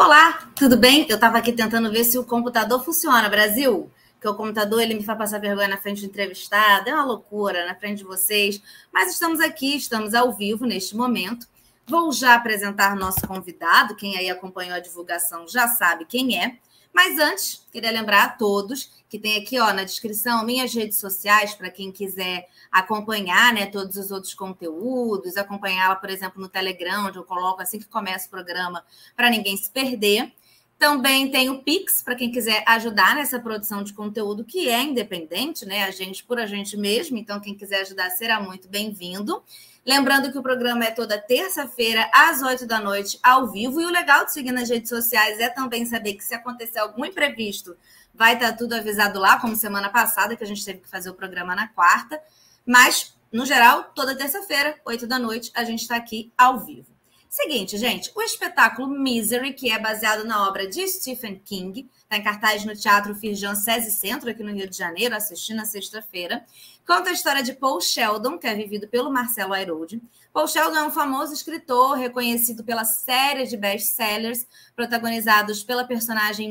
Olá, tudo bem? Eu estava aqui tentando ver se o computador funciona, Brasil. Que o computador ele me faz passar vergonha na frente do entrevistado, é uma loucura na frente de vocês. Mas estamos aqui, estamos ao vivo neste momento. Vou já apresentar nosso convidado. Quem aí acompanhou a divulgação já sabe quem é. Mas antes, queria lembrar a todos que tem aqui ó, na descrição minhas redes sociais para quem quiser acompanhar né, todos os outros conteúdos, acompanhá-la, por exemplo, no Telegram, onde eu coloco assim que começa o programa para ninguém se perder. Também tem o Pix, para quem quiser ajudar nessa produção de conteúdo, que é independente, né? A gente por a gente mesmo. Então, quem quiser ajudar será muito bem-vindo. Lembrando que o programa é toda terça-feira, às oito da noite, ao vivo. E o legal de seguir nas redes sociais é também saber que se acontecer algum imprevisto, vai estar tudo avisado lá, como semana passada, que a gente teve que fazer o programa na quarta. Mas, no geral, toda terça-feira, oito da noite, a gente está aqui ao vivo. Seguinte, gente, o espetáculo Misery, que é baseado na obra de Stephen King, está em cartaz no Teatro Firjan SESI Centro, aqui no Rio de Janeiro, assistindo na sexta-feira. Conta a história de Paul Sheldon, que é vivido pelo Marcelo Airoldi. Paul Sheldon é um famoso escritor, reconhecido pela série de best-sellers protagonizados pela personagem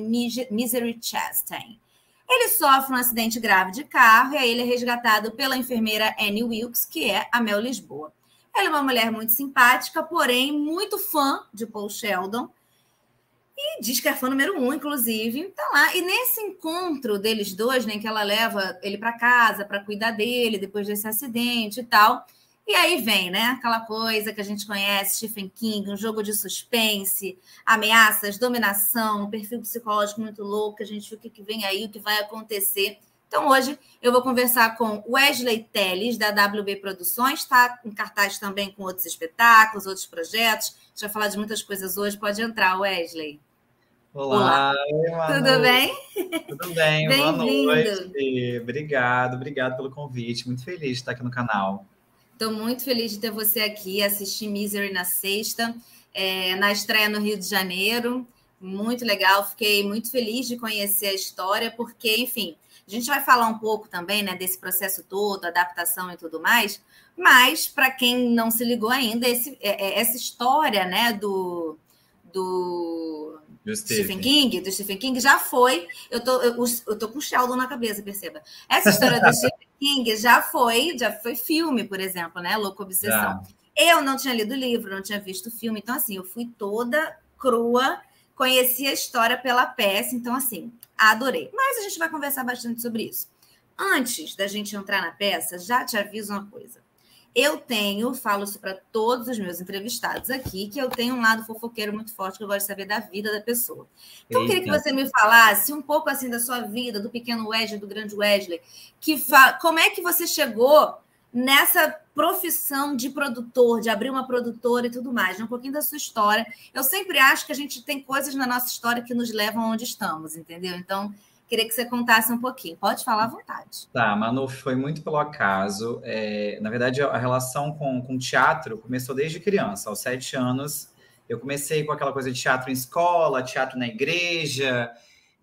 Misery Chastain. Ele sofre um acidente grave de carro e aí ele é resgatado pela enfermeira Annie Wilkes, que é a Mel Lisboa. Ela é uma mulher muito simpática, porém muito fã de Paul Sheldon. E diz que é fã número um, inclusive. Tá lá. E nesse encontro deles dois, né, que ela leva ele para casa para cuidar dele depois desse acidente e tal, e aí vem, né? Aquela coisa que a gente conhece, Stephen King, um jogo de suspense, ameaças, dominação, um perfil psicológico muito louco, a gente viu o que vem aí, o que vai acontecer. Então, hoje eu vou conversar com Wesley Teles, da WB Produções, está em cartaz também com outros espetáculos, outros projetos. A gente vai falar de muitas coisas hoje. Pode entrar, Wesley. Olá, Olá. tudo bem? Tudo bem, boa noite. Obrigado, obrigado pelo convite. Muito feliz de estar aqui no canal. Estou muito feliz de ter você aqui, assistir Misery na sexta, é, na estreia no Rio de Janeiro. Muito legal, fiquei muito feliz de conhecer a história, porque, enfim, a gente vai falar um pouco também né, desse processo todo, adaptação e tudo mais, mas para quem não se ligou ainda, esse, é, é, essa história né, do, do Stephen. King, do Stephen King, já foi. Eu tô, eu, eu tô com o Sheldon na cabeça, perceba. Essa história do Stephen King já foi, já foi filme, por exemplo, né? Louco Obsessão. Eu não tinha lido o livro, não tinha visto o filme, então assim, eu fui toda crua, conheci a história pela peça, então assim, adorei. Mas a gente vai conversar bastante sobre isso. Antes da gente entrar na peça, já te aviso uma coisa. Eu tenho, falo isso para todos os meus entrevistados aqui, que eu tenho um lado fofoqueiro muito forte, que eu gosto de saber da vida da pessoa. Então, eu queria que você me falasse um pouco assim da sua vida, do pequeno Wesley, do grande Wesley, que fa... como é que você chegou nessa profissão de produtor, de abrir uma produtora e tudo mais, né? um pouquinho da sua história. Eu sempre acho que a gente tem coisas na nossa história que nos levam onde estamos, entendeu? Então, Queria que você contasse um pouquinho. Pode falar à vontade. Tá, Manu, foi muito pelo acaso. É, na verdade, a relação com, com teatro começou desde criança. Aos sete anos, eu comecei com aquela coisa de teatro em escola, teatro na igreja.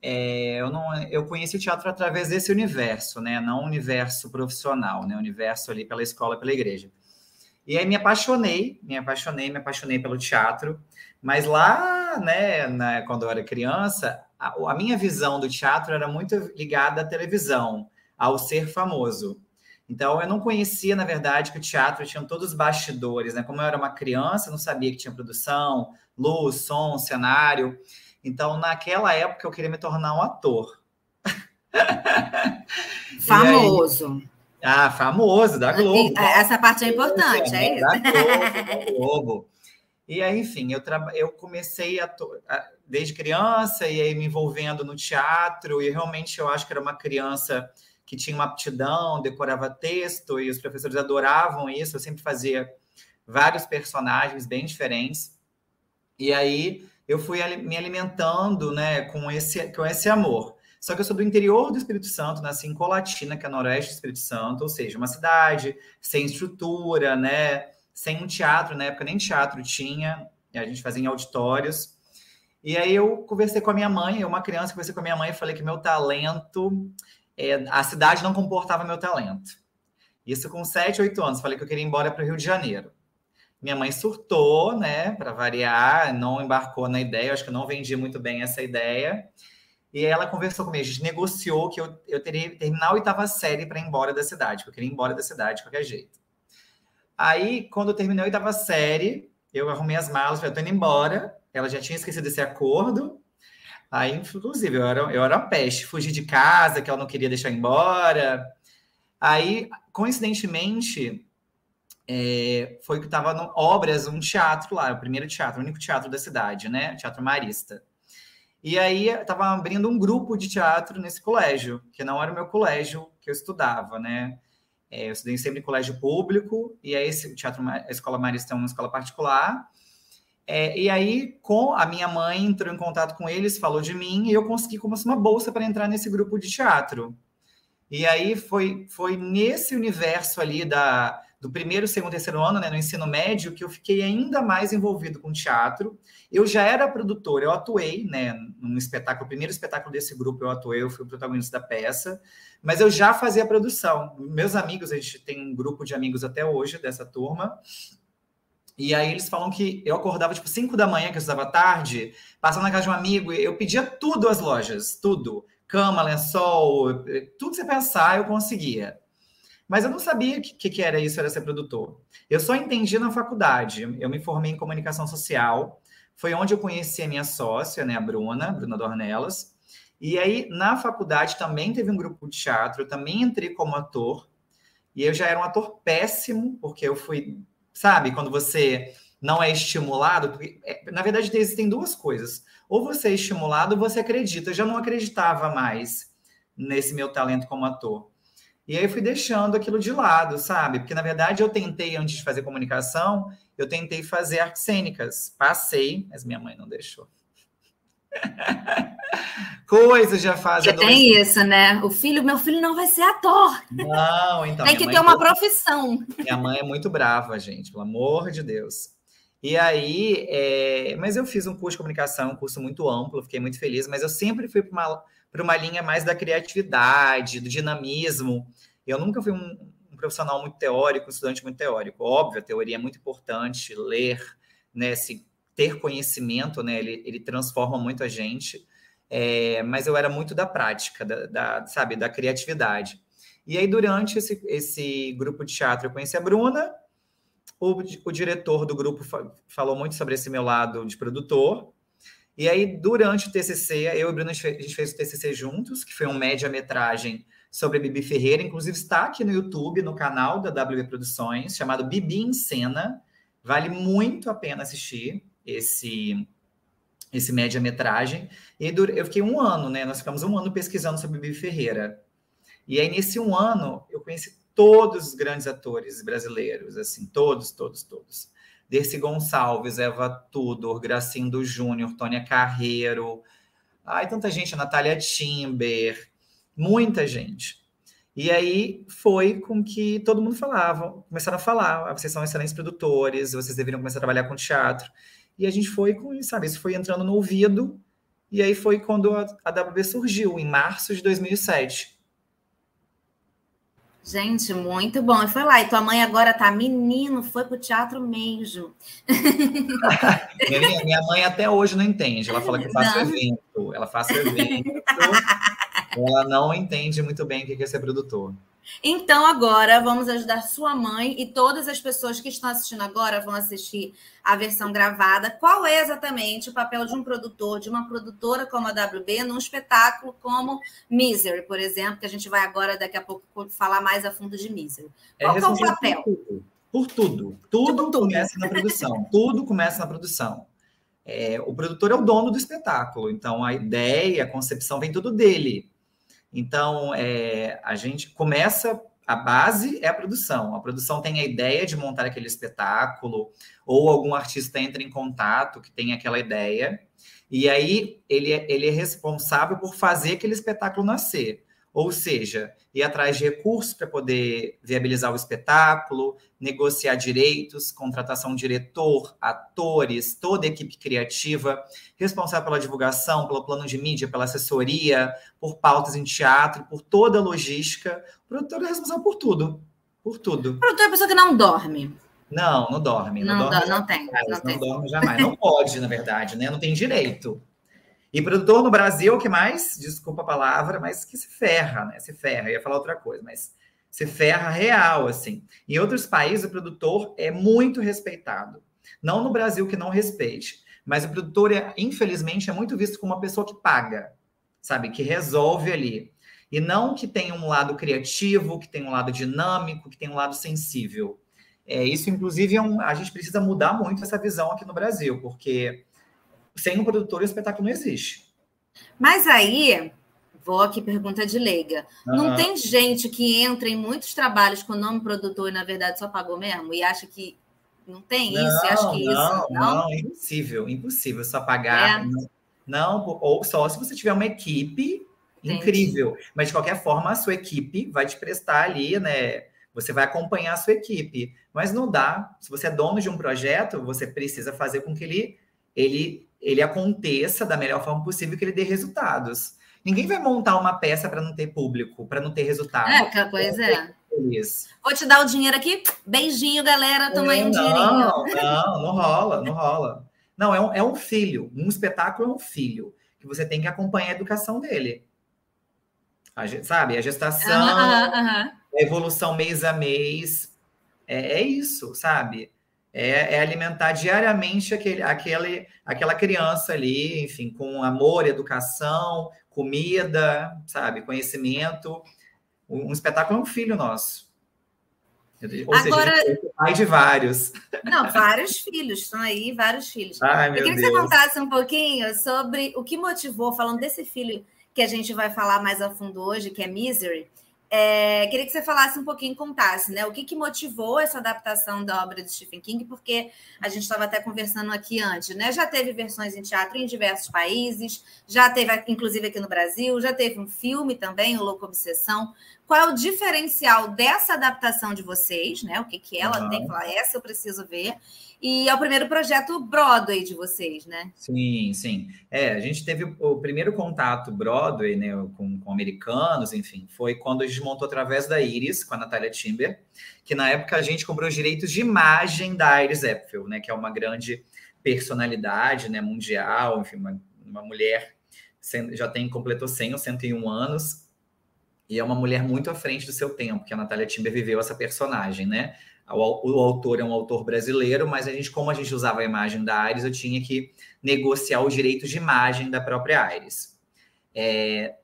É, eu, não, eu conheci teatro através desse universo, né? Não o universo profissional, né? O universo ali pela escola, pela igreja. E aí me apaixonei, me apaixonei, me apaixonei pelo teatro. Mas lá, né, né quando eu era criança, a, a minha visão do teatro era muito ligada à televisão, ao ser famoso. Então, eu não conhecia, na verdade, que o teatro tinha todos os bastidores, né? Como eu era uma criança, eu não sabia que tinha produção, luz, som, cenário. Então, naquela época, eu queria me tornar um ator. Famoso. Aí, ah, famoso, da Globo. Essa parte é importante, é, é isso? Da Globo, da Globo. E aí, enfim, eu, tra... eu comecei a, a desde criança e aí me envolvendo no teatro e realmente eu acho que era uma criança que tinha uma aptidão, decorava texto e os professores adoravam isso. Eu sempre fazia vários personagens bem diferentes. E aí eu fui me alimentando, né, com esse com esse amor. Só que eu sou do interior do Espírito Santo, nasci em Colatina, que é noroeste do Espírito Santo, ou seja, uma cidade sem estrutura, né, sem um teatro, na época nem teatro tinha, a gente fazia em auditórios. E aí eu conversei com a minha mãe, eu, uma criança, conversei com a minha mãe e falei que meu talento, é, a cidade não comportava meu talento. Isso com 7, 8 anos, falei que eu queria ir embora para o Rio de Janeiro. Minha mãe surtou, né, para variar, não embarcou na ideia, acho que eu não vendi muito bem essa ideia. E ela conversou comigo, a gente negociou que eu, eu teria que terminar a oitava série para ir embora da cidade, porque eu queria ir embora da cidade de qualquer jeito. Aí, quando eu terminei a oitava série, eu arrumei as malas, falei, eu tô indo embora. Ela já tinha esquecido esse acordo. Aí, inclusive, eu era, eu era uma peste. Fugi de casa, que ela não queria deixar embora. Aí, coincidentemente, é, foi que estava no Obras, um teatro lá, o primeiro teatro, o único teatro da cidade, né? Teatro Marista. E aí, estava abrindo um grupo de teatro nesse colégio, que não era o meu colégio que eu estudava, né? É, eu estudei sempre em colégio público, e aí esse teatro, a Escola Marista é uma escola particular. É, e aí, com a minha mãe entrou em contato com eles, falou de mim, e eu consegui como uma bolsa para entrar nesse grupo de teatro. E aí foi, foi nesse universo ali da, do primeiro, segundo, terceiro ano, né, no ensino médio, que eu fiquei ainda mais envolvido com teatro. Eu já era produtor, eu atuei, né, num espetáculo, o primeiro espetáculo desse grupo eu atuei, eu fui o protagonista da peça, mas eu já fazia produção. Meus amigos, a gente tem um grupo de amigos até hoje dessa turma, e aí eles falam que eu acordava tipo 5 da manhã, que eu estudava tarde, passando na casa de um amigo, eu pedia tudo às lojas, tudo. Cama, lençol, tudo que você pensar, eu conseguia. Mas eu não sabia o que, que, era isso, era ser produtor. Eu só entendi na faculdade. Eu me formei em comunicação social. Foi onde eu conheci a minha sócia, né, a Bruna, Bruna Dornelas. E aí, na faculdade, também teve um grupo de teatro. Eu também entrei como ator. E eu já era um ator péssimo, porque eu fui... Sabe, quando você não é estimulado... Porque, é, na verdade, existem duas coisas. Ou você é estimulado ou você acredita. Eu já não acreditava mais nesse meu talento como ator. E aí eu fui deixando aquilo de lado, sabe? Porque, na verdade, eu tentei, antes de fazer comunicação, eu tentei fazer artes cênicas. Passei, mas minha mãe não deixou. Coisas já fazem. Você tem isso, né? O filho, meu filho não vai ser ator. Não, então. Tem que ter uma profissão. Minha mãe é muito brava, gente, pelo amor de Deus. E aí, é... mas eu fiz um curso de comunicação, um curso muito amplo, fiquei muito feliz, mas eu sempre fui para uma uma linha mais da criatividade, do dinamismo. Eu nunca fui um, um, profissional muito teórico, um estudante muito teórico. Óbvio, a teoria é muito importante, ler, né, se ter conhecimento, né, ele, ele transforma muito a gente. É, mas eu era muito da prática, da, da, sabe, da criatividade. E aí, durante esse, esse grupo de teatro, eu conheci a Bruna, o, o diretor do grupo falou muito sobre esse meu lado de produtor, e aí, durante o TCC, eu e o Bruno, a gente fez o TCC juntos, que foi um média-metragem sobre a Bibi Ferreira. Inclusive, está aqui no YouTube, no canal da WB Produções, chamado Bibi em Cena. Vale muito a pena assistir esse esse média-metragem. E eu fiquei um ano, né? Nós ficamos um ano pesquisando sobre Bibi Ferreira. E aí, nesse um ano, eu conheci todos os grandes atores brasileiros, assim, todos, todos, todos. Dercy Gonçalves, Eva Tudor, Gracindo Júnior, Tônia Carreiro. Ai, tanta gente, Natália Timber, muita gente. E aí foi com que todo mundo falava, começaram a falar, ah, vocês são excelentes produtores, vocês deveriam começar a trabalhar com teatro. E a gente foi com, sabe, isso foi entrando no ouvido, e aí foi quando a, a WB surgiu, em março de 2007. Gente, muito bom. E foi lá. E tua mãe agora tá menino, foi pro teatro mesmo. minha, minha, mãe até hoje não entende. Ela fala que eu faço não. evento. Ela faz evento. ela não entende muito bem o que é ser produtor. Então, agora vamos ajudar sua mãe e todas as pessoas que estão assistindo agora vão assistir a versão gravada. Qual é exatamente o papel de um produtor, de uma produtora como a WB, num espetáculo como Misery, por exemplo, que a gente vai agora, daqui a pouco, falar mais a fundo de Misery. É Qual é, é o papel? Por tudo. Por tudo. Tudo, tudo começa na produção. tudo começa na produção. É, o produtor é o dono do espetáculo, então a ideia, a concepção vem tudo dele. Então, é, a gente começa, a base é a produção. A produção tem a ideia de montar aquele espetáculo, ou algum artista entra em contato que tem aquela ideia, e aí ele, é, ele é responsável por fazer aquele espetáculo nascer. Ou seja, ir atrás de recursos para poder viabilizar o espetáculo, negociar direitos, contratação de diretor, atores, toda a equipe criativa, responsável pela divulgação, pelo plano de mídia, pela assessoria, por pautas em teatro, por toda a logística. O produtor é responsável por tudo. Por tudo. O produtor é a pessoa que não dorme. Não, não dorme. Não, não, dorme não tem. Não, não tem. dorme jamais. Não pode, na verdade, né? Não tem direito. E produtor no Brasil, que mais? Desculpa a palavra, mas que se ferra, né? Se ferra. Eu ia falar outra coisa, mas se ferra real, assim. Em outros países, o produtor é muito respeitado. Não no Brasil que não respeite, mas o produtor, é, infelizmente, é muito visto como uma pessoa que paga, sabe? Que resolve ali. E não que tem um lado criativo, que tem um lado dinâmico, que tem um lado sensível. É, isso, inclusive, é um, a gente precisa mudar muito essa visão aqui no Brasil, porque sem um produtor o espetáculo não existe. Mas aí, vou aqui pergunta de leiga. Uhum. Não tem gente que entra em muitos trabalhos com o nome produtor e, na verdade, só pagou mesmo e acha que não tem não, isso? Acho que não, isso. Não, não, impossível, impossível só pagar. É. Não, ou só se você tiver uma equipe Entendi. incrível. Mas, de qualquer forma, a sua equipe vai te prestar ali, né? Você vai acompanhar a sua equipe. Mas não dá. Se você é dono de um projeto, você precisa fazer com que ele, ele, ele aconteça da melhor forma possível, que ele dê resultados. Ninguém vai montar uma peça para não ter público, para não ter resultado. É, coisa é. Isso. Vou te dar o dinheiro aqui. Beijinho, galera. Toma aí um dinheirinho. Não, não, não rola, não rola. Não, é um, é um filho. Um espetáculo é um filho. Que você tem que acompanhar a educação dele. A, sabe? A gestação, uh -huh, uh -huh. a evolução mês a mês. É, é isso, sabe? É, é, alimentar diariamente aquele, aquele, aquela criança ali, enfim, com amor, educação, comida, sabe? Conhecimento. Um, um espetáculo é um filho nosso. Ou Agora, seja, é pai de vários. Não, vários filhos, estão aí vários filhos. Ai, Eu queria que você contasse um pouquinho sobre o que motivou, falando desse filho que a gente vai falar mais a fundo hoje, que é Misery. É, queria que você falasse um pouquinho, contasse, né? O que, que motivou essa adaptação da obra de Stephen King, porque a gente estava até conversando aqui antes, né? Já teve versões em teatro em diversos países, já teve, inclusive aqui no Brasil, já teve um filme também, O Louco Obsessão. Qual é o diferencial dessa adaptação de vocês, né? O que, que ela uhum. tem falar? Essa eu preciso ver. E é o primeiro projeto Broadway de vocês, né? Sim, sim. É, a gente teve o primeiro contato Broadway, né, com, com americanos, enfim, foi quando a gente montou através da Iris, com a Natália Timber, que na época a gente comprou os direitos de imagem da Iris Epfel, né, que é uma grande personalidade, né, mundial, enfim, uma, uma mulher já tem completou 100 ou 101 anos e é uma mulher muito à frente do seu tempo, que a Natália Timber viveu essa personagem, né? O, o, autor é um autor brasileiro, mas a gente, como a gente usava a imagem da Ares, eu tinha que negociar os direitos de imagem da própria Ares. É,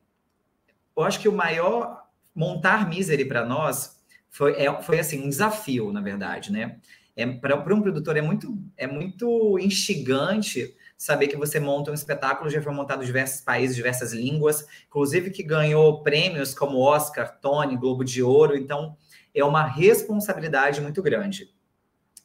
eu acho que o maior montar Misery para nós foi, é, foi assim um desafio, na verdade, né? É, para um produtor é muito é muito instigante saber que você monta um espetáculo já foi montado em diversos países, diversas línguas, inclusive que ganhou prêmios como Oscar, Tony, Globo de Ouro. Então é uma responsabilidade muito grande.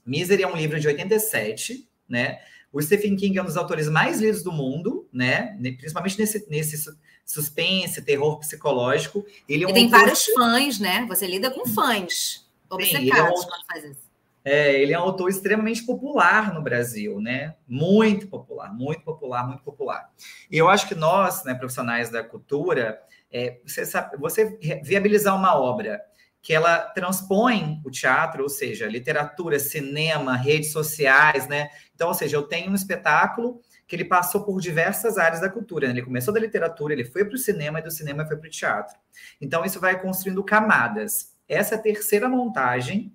Misery é um livro de 87, né? O Stephen King é um dos autores mais lidos do mundo, né? Principalmente nesse, nesse suspense, terror psicológico. Ele é um tem vários fãs, né? Você lida com fãs obcecados Sim, é um... quando faz isso. É, ele é um autor extremamente popular no Brasil, né? Muito popular, muito popular, muito popular. E eu acho que nós, né, profissionais da cultura, é, você, sabe, você viabilizar uma obra que ela transpõe o teatro, ou seja, literatura, cinema, redes sociais, né? Então, ou seja, eu tenho um espetáculo que ele passou por diversas áreas da cultura. Né? Ele começou da literatura, ele foi para o cinema e do cinema foi para o teatro. Então, isso vai construindo camadas. Essa é terceira montagem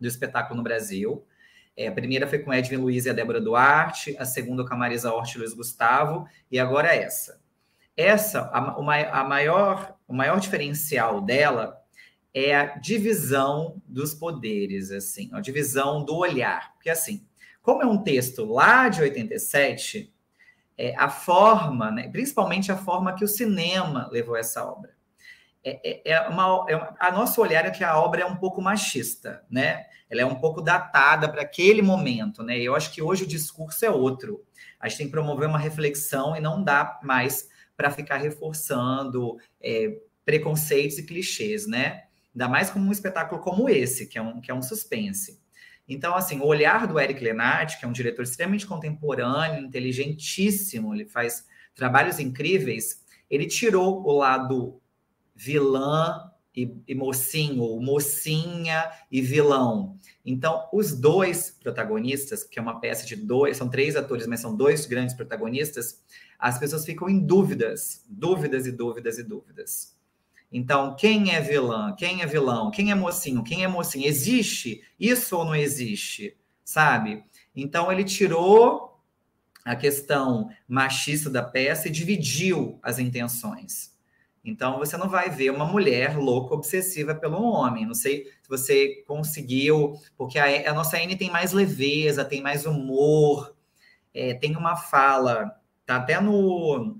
do espetáculo no Brasil. É, a primeira foi com Edwin Luiz e a Débora Duarte, a segunda com a Marisa Hort e Luiz Gustavo, e agora essa. Essa, a, a maior, o maior diferencial dela é a divisão dos poderes, assim, a divisão do olhar. Porque, assim, como é um texto lá de 87, é, a forma, né, principalmente a forma que o cinema levou essa obra. É, é, é uma, é uma, a nosso olhar é que a obra é um pouco machista, né? Ela é um pouco datada para aquele momento, né? Eu acho que hoje o discurso é outro. A gente tem que promover uma reflexão e não dá mais para ficar reforçando é, preconceitos e clichês, né? Ainda mais como um espetáculo como esse, que é um, que é um suspense. Então, assim, o olhar do Eric Lenart, que é um diretor extremamente contemporâneo, inteligentíssimo, ele faz trabalhos incríveis, ele tirou o lado vilã e, e mocinho, ou mocinha e vilão. Então, os dois protagonistas, que é uma peça de dois, são três atores, mas são dois grandes protagonistas, as pessoas ficam em dúvidas, dúvidas e dúvidas e dúvidas. Então, quem é vilã? Quem é vilão? Quem é mocinho? Quem é mocinha? Existe isso ou não existe? Sabe? Então, ele tirou a questão machista da peça e dividiu as intenções. Então você não vai ver uma mulher louca, obsessiva pelo homem. Não sei se você conseguiu, porque a, a nossa N tem mais leveza, tem mais humor, é, tem uma fala, tá até no,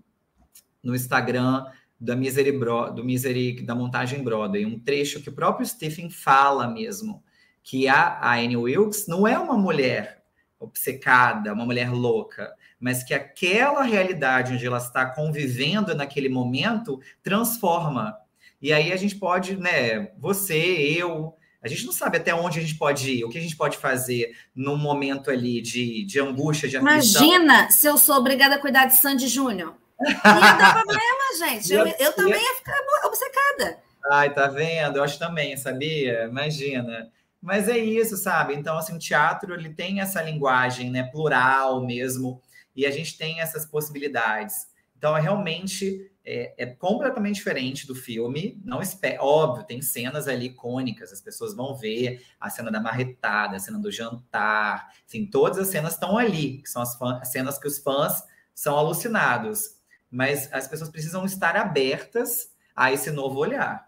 no Instagram da Misery Bro, do Misery da montagem Broadway, um trecho que o próprio Stephen fala mesmo, que a, a Anne Wilkes não é uma mulher obcecada, uma mulher louca mas que aquela realidade onde ela está convivendo naquele momento transforma. E aí a gente pode, né, você, eu, a gente não sabe até onde a gente pode ir, o que a gente pode fazer num momento ali de, de angústia, de aflição. Imagina se eu sou obrigada a cuidar de Sandy Júnior. Ia dar problema, gente. Eu, eu também ia ficar obcecada. Ai, tá vendo? Eu acho também, sabia? Imagina. Mas é isso, sabe? Então, assim, o teatro, ele tem essa linguagem, né, plural mesmo, e a gente tem essas possibilidades. Então, é realmente é, é completamente diferente do filme. Não espera, óbvio, tem cenas ali icônicas, as pessoas vão ver a cena da marretada, a cena do jantar, assim, todas as cenas estão ali, que são as, as cenas que os fãs são alucinados. Mas as pessoas precisam estar abertas a esse novo olhar.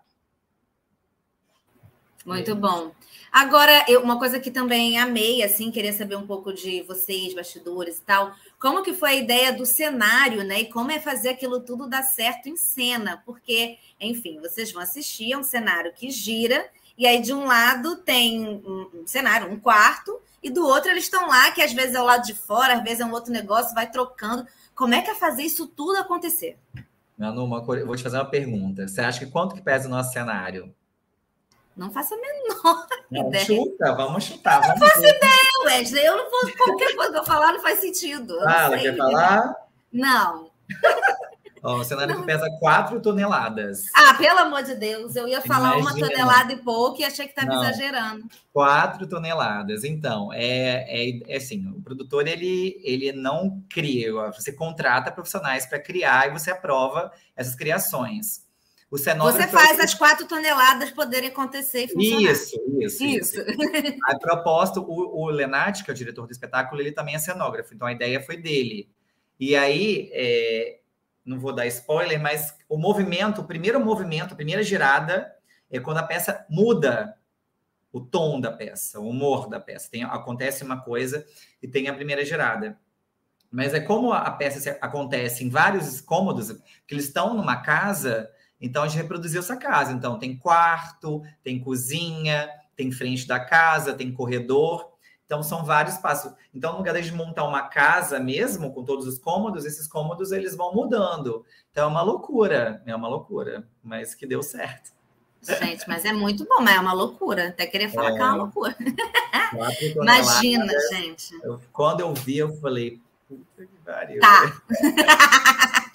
Muito bom. Agora, eu, uma coisa que também amei, assim, queria saber um pouco de vocês, bastidores e tal. Como que foi a ideia do cenário, né? E como é fazer aquilo tudo dar certo em cena? Porque, enfim, vocês vão assistir a um cenário que gira, e aí de um lado tem um, um cenário, um quarto, e do outro eles estão lá, que às vezes é o lado de fora, às vezes é um outro negócio, vai trocando. Como é que é fazer isso tudo acontecer? Manu, uma, vou te fazer uma pergunta. Você acha que quanto que pesa o nosso cenário? Não faço a menor não, ideia. Chuta, vamos chutar. Eu não faço ver. ideia, Wesley. Eu não vou. Qualquer coisa que eu falar não faz sentido. ah, ela quer falar? Não. Ó, o cenário não. que pesa 4 toneladas. Ah, pelo amor de Deus, eu ia falar Imagina. uma tonelada e pouco e achei que estava exagerando. 4 toneladas. Então, é, é, é, assim, o produtor ele, ele não cria, você contrata profissionais para criar e você aprova essas criações. O Você faz as quatro toneladas poderem acontecer e funcionar. Isso, isso. Isso. isso. a proposta, o, o Lenati, que é o diretor do espetáculo, ele também é cenógrafo, então a ideia foi dele. E aí, é, não vou dar spoiler, mas o movimento, o primeiro movimento, a primeira girada, é quando a peça muda o tom da peça, o humor da peça. Tem, acontece uma coisa e tem a primeira girada. Mas é como a peça acontece em vários cômodos, que eles estão numa casa então a gente reproduziu essa casa. Então tem quarto, tem cozinha, tem frente da casa, tem corredor. Então são vários passos. Então, no lugar de montar uma casa mesmo, com todos os cômodos, esses cômodos eles vão mudando. Então é uma loucura, é uma loucura, mas que deu certo. Gente, mas é muito bom, mas é uma loucura. Até queria falar é, que é uma loucura. Imagina, gente. Eu, quando eu vi, eu falei, puta que pariu. Tá.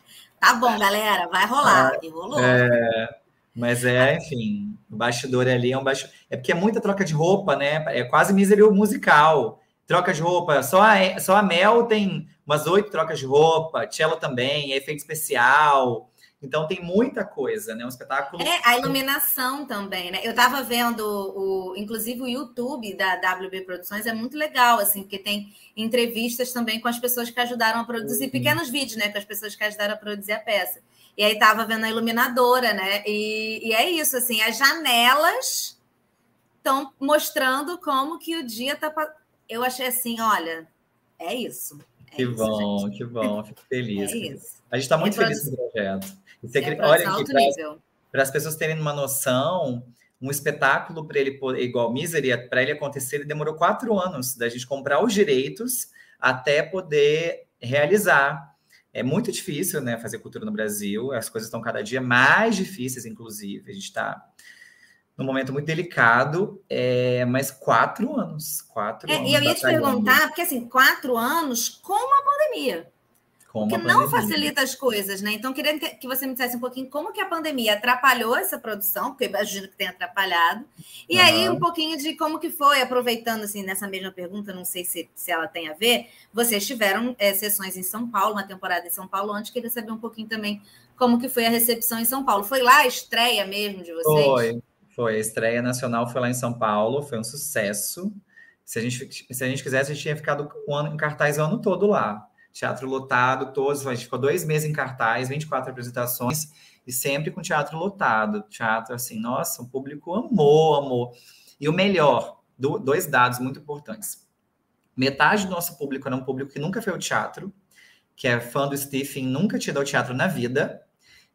Tá bom, galera, vai rolar. Ah, e rolou. É, mas é, enfim, o bastidor ali é um bastidor. É porque é muita troca de roupa, né? É quase miserio musical. Troca de roupa. Só a, só a Mel tem umas oito trocas de roupa, Cello também, é efeito especial. Então tem muita coisa, né? Um espetáculo. É, a iluminação também, né? Eu estava vendo o, inclusive o YouTube da WB Produções é muito legal, assim, porque tem entrevistas também com as pessoas que ajudaram a produzir, uhum. pequenos vídeos, né? Com as pessoas que ajudaram a produzir a peça. E aí estava vendo a iluminadora, né? E, e é isso, assim, as janelas estão mostrando como que o dia tá. Eu achei assim, olha, é isso. É que isso, bom, gente. que bom, fico feliz. É isso. A gente está muito feliz com o projeto. Você, é olha aqui, para as pessoas terem uma noção, um espetáculo para ele igual Misery, para ele acontecer, ele demorou quatro anos da gente comprar os direitos até poder realizar. É muito difícil, né, fazer cultura no Brasil. As coisas estão cada dia mais difíceis, inclusive. A gente está num momento muito delicado, é, mas quatro anos, quatro é, anos. E eu ia te perguntar, porque assim, quatro anos com uma pandemia. Que não facilita as coisas, né? Então, queria que você me dissesse um pouquinho como que a pandemia atrapalhou essa produção, porque imagino que tenha atrapalhado. E uhum. aí, um pouquinho de como que foi, aproveitando, assim, nessa mesma pergunta, não sei se, se ela tem a ver, vocês tiveram é, sessões em São Paulo, uma temporada em São Paulo, antes queria saber um pouquinho também como que foi a recepção em São Paulo. Foi lá a estreia mesmo de vocês? Foi, foi. A estreia nacional foi lá em São Paulo, foi um sucesso. Se a gente, se a gente quisesse, a gente tinha ficado um ano, em cartaz o ano todo lá teatro lotado, todos, a gente ficou dois meses em cartaz, 24 apresentações, e sempre com teatro lotado. Teatro, assim, nossa, o público amou, amou. E o melhor, do, dois dados muito importantes. Metade do nosso público era um público que nunca foi ao teatro, que é fã do Stephen, nunca tinha ido ao teatro na vida.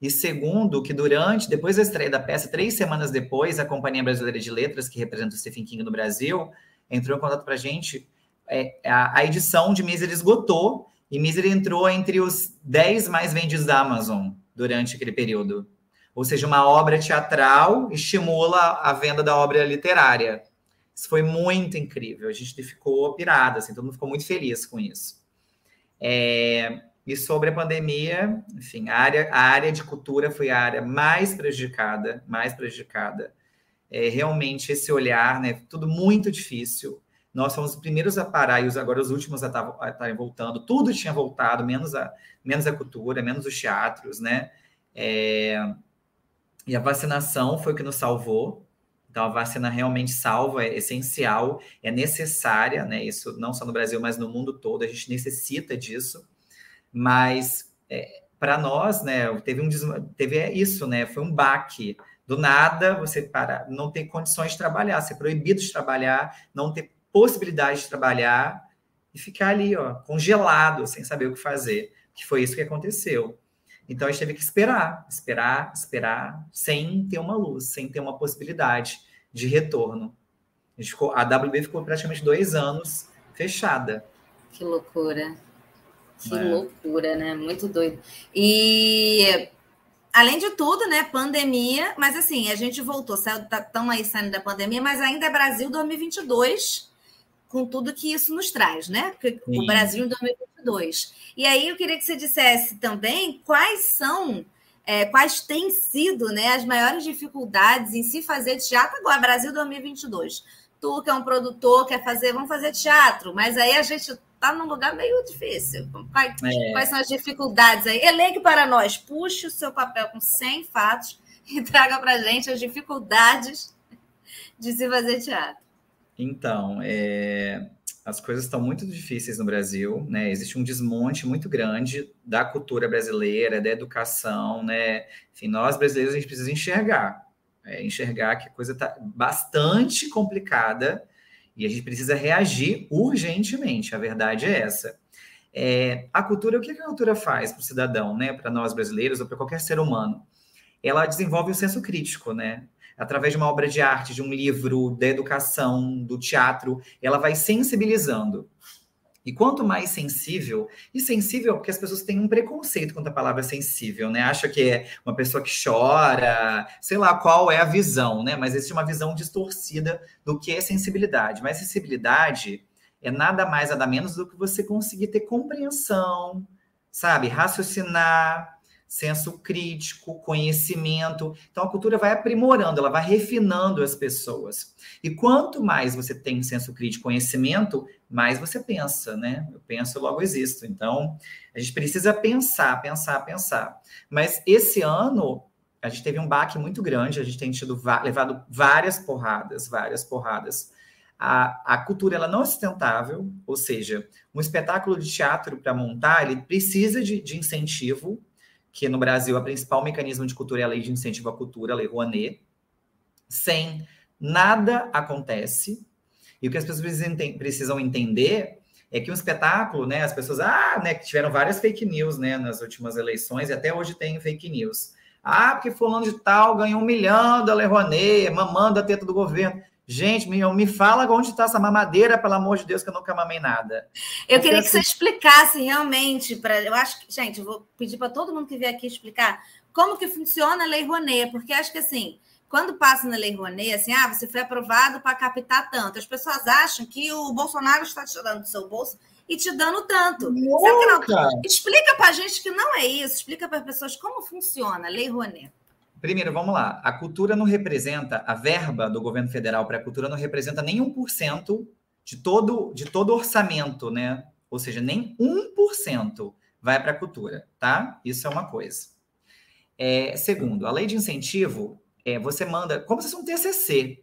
E segundo, que durante, depois da estreia da peça, três semanas depois, a Companhia Brasileira de Letras, que representa o Stephen King no Brasil, entrou em contato para a gente. É, a, a edição de Misery esgotou e Misery entrou entre os 10 mais vendidos da Amazon durante aquele período. Ou seja, uma obra teatral estimula a venda da obra literária. Isso foi muito incrível. A gente ficou pirado, assim, todo mundo ficou muito feliz com isso. É, e sobre a pandemia, enfim, a área, a área de cultura foi a área mais prejudicada, mais prejudicada. É, realmente esse olhar, né, tudo muito difícil. Nós fomos os primeiros a parar e os, agora os últimos a estarem voltando. Tudo tinha voltado, menos a, menos a cultura, menos os teatros, né? É, e a vacinação foi o que nos salvou. Então, a vacina realmente salva, é essencial, é necessária, né? Isso não só no Brasil, mas no mundo todo, a gente necessita disso. Mas, é, para nós, né, teve, um, teve isso, né? Foi um baque. Do nada, você para, não ter condições de trabalhar, ser proibido de trabalhar, não ter possibilidade de trabalhar e ficar ali, ó, congelado, sem saber o que fazer. Que foi isso que aconteceu. Então a gente teve que esperar, esperar, esperar, sem ter uma luz, sem ter uma possibilidade de retorno. A, ficou, a WB ficou praticamente dois anos fechada. Que loucura. Que é. loucura, né? Muito doido. E além de tudo, né? Pandemia, mas assim, a gente voltou, estamos tá, aí saindo da pandemia, mas ainda é Brasil 2022 com tudo que isso nos traz, né? Porque o Brasil em 2022. E aí eu queria que você dissesse também quais são, é, quais têm sido né, as maiores dificuldades em se fazer teatro agora, Brasil 2022. Tu que é um produtor, quer fazer, vamos fazer teatro, mas aí a gente está num lugar meio difícil. Quais, é. quais, são as dificuldades aí? Elenque para nós, puxe o seu papel com 100 fatos e traga para a gente as dificuldades de se fazer teatro. Então, é, as coisas estão muito difíceis no Brasil, né? Existe um desmonte muito grande da cultura brasileira, da educação, né? Enfim, nós brasileiros a gente precisa enxergar, é, enxergar que a coisa está bastante complicada e a gente precisa reagir urgentemente. A verdade é essa. É, a cultura, o que a cultura faz para o cidadão, né? Para nós brasileiros ou para qualquer ser humano? Ela desenvolve o senso crítico, né? Através de uma obra de arte, de um livro, da educação, do teatro, ela vai sensibilizando. E quanto mais sensível, e sensível porque as pessoas têm um preconceito contra a palavra sensível, né? Acha que é uma pessoa que chora, sei lá qual é a visão, né? Mas existe uma visão distorcida do que é sensibilidade. Mas sensibilidade é nada mais, nada menos do que você conseguir ter compreensão, sabe? Raciocinar, senso crítico, conhecimento. Então a cultura vai aprimorando, ela vai refinando as pessoas. E quanto mais você tem senso crítico, conhecimento, mais você pensa, né? Eu penso, logo existo. Então a gente precisa pensar, pensar, pensar. Mas esse ano a gente teve um baque muito grande, a gente tem tido levado várias porradas, várias porradas. A, a cultura ela não é sustentável, ou seja, um espetáculo de teatro para montar, ele precisa de, de incentivo que no Brasil o principal mecanismo de cultura é a lei de incentivo à cultura, a lei Rouanet. Sem nada acontece. E o que as pessoas precisam entender é que um espetáculo, né, as pessoas, ah, né, que tiveram várias fake news, né, nas últimas eleições, e até hoje tem fake news. Ah, porque fulano de tal ganhou um milhão da Lei Rouanet, mamando a teta do governo. Gente, me, me fala onde está essa mamadeira, pelo amor de Deus, que eu nunca mamei nada. Eu Porque queria que você explicasse realmente, para eu acho que, gente, eu vou pedir para todo mundo que vier aqui explicar como que funciona a Lei Rouanet, porque acho que assim, quando passa na Lei Rouanet, assim, ah, você foi aprovado para captar tanto. As pessoas acham que o Bolsonaro está tirando do seu bolso e te dando tanto. Não? Explica para a gente que não é isso. Explica para as pessoas como funciona a Lei Rouanet. Primeiro, vamos lá. A cultura não representa, a verba do governo federal para a cultura não representa nem 1% de todo, de todo orçamento, né? Ou seja, nem 1% vai para a cultura, tá? Isso é uma coisa. É, segundo, a lei de incentivo, é, você manda, como se fosse um TCC.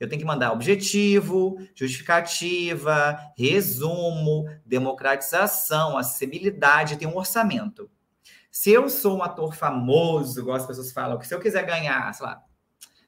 Eu tenho que mandar objetivo, justificativa, resumo, democratização, acessibilidade, tem um orçamento. Se eu sou um ator famoso, igual as pessoas falam, que se eu quiser ganhar, sei lá,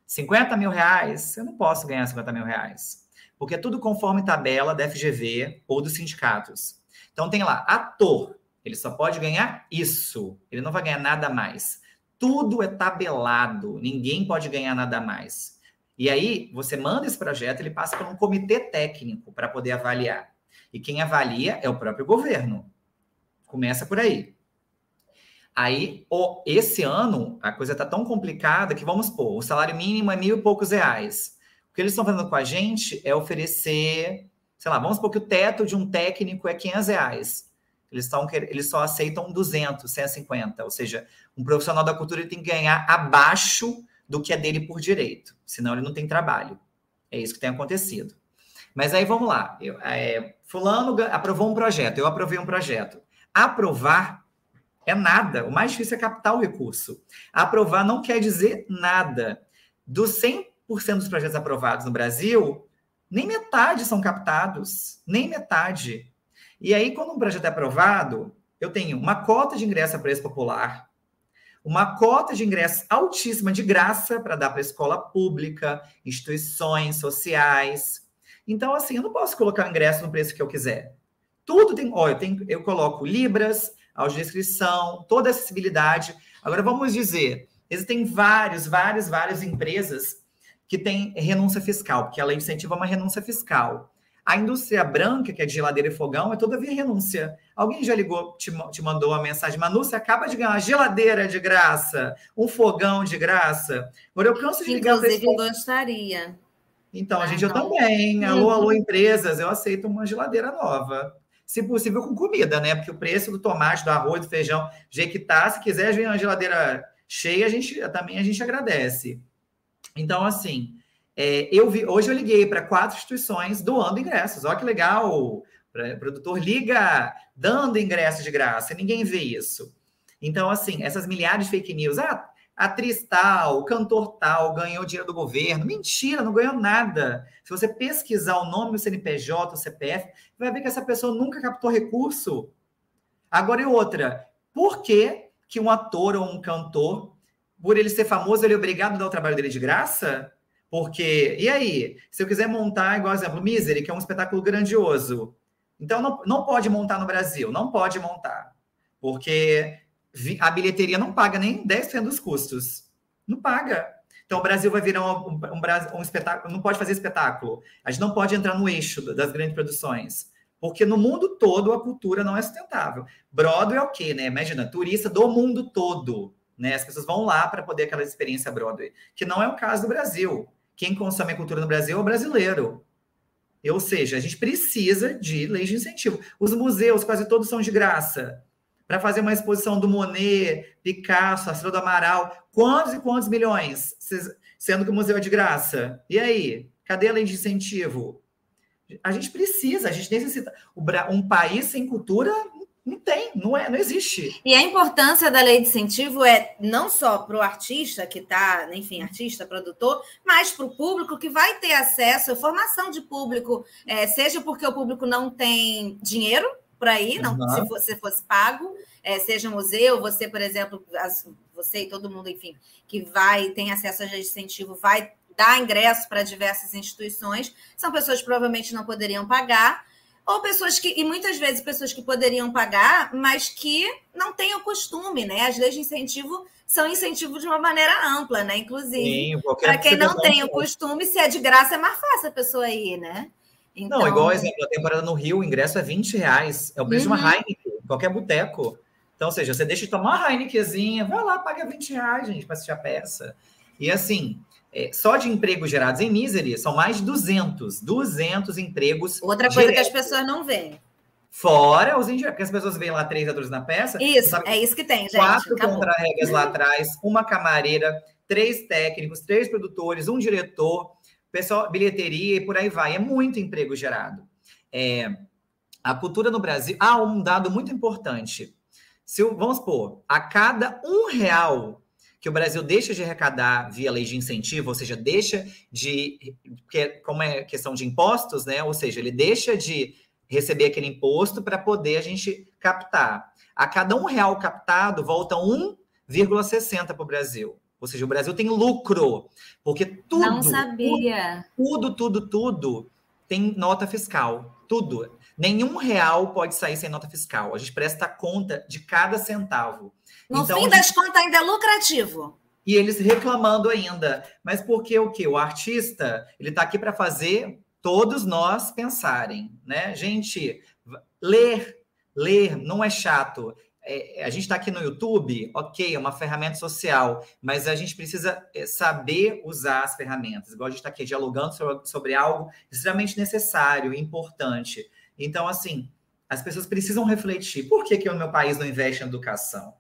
50 mil reais, eu não posso ganhar 50 mil reais. Porque é tudo conforme tabela da FGV ou dos sindicatos. Então tem lá, ator, ele só pode ganhar isso, ele não vai ganhar nada mais. Tudo é tabelado, ninguém pode ganhar nada mais. E aí, você manda esse projeto, ele passa por um comitê técnico para poder avaliar. E quem avalia é o próprio governo. Começa por aí. Aí, o, esse ano, a coisa está tão complicada que, vamos supor, o salário mínimo é mil e poucos reais. O que eles estão fazendo com a gente é oferecer, sei lá, vamos supor que o teto de um técnico é 500 reais. Eles, estão, eles só aceitam 200, 150. Ou seja, um profissional da cultura tem que ganhar abaixo do que é dele por direito, senão ele não tem trabalho. É isso que tem acontecido. Mas aí vamos lá. Eu, é, fulano aprovou um projeto, eu aprovei um projeto. Aprovar é nada. O mais difícil é captar o recurso. Aprovar não quer dizer nada. Dos 100% dos projetos aprovados no Brasil, nem metade são captados. Nem metade. E aí, quando um projeto é aprovado, eu tenho uma cota de ingresso a preço popular, uma cota de ingresso altíssima de graça para dar para escola pública, instituições sociais. Então, assim, eu não posso colocar o ingresso no preço que eu quiser. Tudo tem. Ó, eu, tenho, eu coloco libras, audiodescrição, toda a acessibilidade. Agora, vamos dizer, existem vários, várias, várias empresas que têm renúncia fiscal, porque a lei de incentivo é uma renúncia fiscal. A indústria branca, que é de geladeira e fogão, é toda via renúncia. Alguém já ligou, te, te mandou uma mensagem, Manu, você acaba de ganhar uma geladeira de graça, um fogão de graça. Agora eu canso de ligar para Inclusive, gostaria. Então, ah, gente, eu também. Alô, alô, empresas, eu aceito uma geladeira nova. Se possível, com comida, né? Porque o preço do tomate, do arroz, do feijão, jeito que tá, se quiser vir uma geladeira cheia, a gente também a gente agradece. Então, assim, é, eu vi, hoje eu liguei para quatro instituições doando ingressos. Olha que legal! O produtor liga dando ingressos de graça, ninguém vê isso. Então, assim, essas milhares de fake news, ah, atriz tal, cantor tal ganhou dinheiro do governo. Mentira, não ganhou nada. Se você pesquisar o nome do CNPJ, o CPF, vai ver que essa pessoa nunca captou recurso. Agora e outra, por que, que um ator ou um cantor, por ele ser famoso, ele é obrigado a dar o trabalho dele de graça? Porque, e aí, se eu quiser montar, igual exemplo, Misery, que é um espetáculo grandioso, então não, não pode montar no Brasil, não pode montar. Porque a bilheteria não paga nem 10% dos custos. Não paga. Então o Brasil vai virar um, um, um, espetáculo, não pode fazer espetáculo. A gente não pode entrar no eixo das grandes produções. Porque no mundo todo a cultura não é sustentável. Broadway é o quê, né? Imagina, turista do mundo todo. Né? As pessoas vão lá para poder aquela experiência Broadway, que não é o caso do Brasil. Quem consome a cultura no Brasil é o brasileiro. Ou seja, a gente precisa de leis de incentivo. Os museus quase todos são de graça. Para fazer uma exposição do Monet, Picasso, Astro do Amaral, quantos e quantos milhões? Sendo que o museu é de graça. E aí? Cadê a lei de incentivo? A gente precisa, a gente necessita. Um país sem cultura não tem, não, é, não existe. E a importância da lei de incentivo é não só para o artista que está, enfim, artista, produtor, mas para o público que vai ter acesso, formação de público, é, seja porque o público não tem dinheiro para ir, não, uhum. se fosse, fosse pago, é, seja museu, você, por exemplo, as, você e todo mundo, enfim, que vai, tem acesso a incentivo, vai dar ingresso para diversas instituições, são pessoas que provavelmente não poderiam pagar, ou pessoas que, e muitas vezes pessoas que poderiam pagar, mas que não têm o costume, né? As leis de incentivo são incentivo de uma maneira ampla, né? Inclusive, para quem não tem o costume, se é de graça, é mais fácil a pessoa ir, né? Então... Não, igual exemplo, a temporada no Rio, o ingresso é 20 reais, é o preço uhum. de uma. Heineken, qualquer boteco. Então, ou seja, você deixa de tomar uma Heinekenzinha, vai lá, paga 20 reais, gente, para assistir a peça. E assim, é, só de empregos gerados em Misery, são mais de 200, 200 empregos. Outra coisa diretos. que as pessoas não veem. Fora os indiretos, porque as pessoas veem lá três atores na peça. Isso, é isso que tem, gente. Quatro contra-regas lá atrás, uma camareira, três técnicos, três produtores, um diretor, pessoal, bilheteria e por aí vai. É muito emprego gerado. É, a cultura no Brasil. Ah, um dado muito importante. Se, vamos supor, a cada um real que o Brasil deixa de arrecadar via lei de incentivo, ou seja, deixa de. Porque, como é questão de impostos, né? Ou seja, ele deixa de receber aquele imposto para poder a gente captar. A cada um real captado, volta 1,60 para o Brasil. Ou seja, o Brasil tem lucro, porque tudo. Não sabia. Tudo, tudo, tudo tem nota fiscal. Tudo. Nenhum real pode sair sem nota fiscal. A gente presta conta de cada centavo. No então, fim das gente... contas, ainda é lucrativo. E eles reclamando ainda. Mas porque o quê? O artista, ele está aqui para fazer todos nós pensarem, né? Gente, ler, ler não é chato. É, a gente está aqui no YouTube, ok, é uma ferramenta social, mas a gente precisa é, saber usar as ferramentas. Igual a gente está aqui dialogando sobre, algo extremamente necessário, importante. Então, assim, as pessoas precisam refletir. Por que, que o meu país não investe em educação?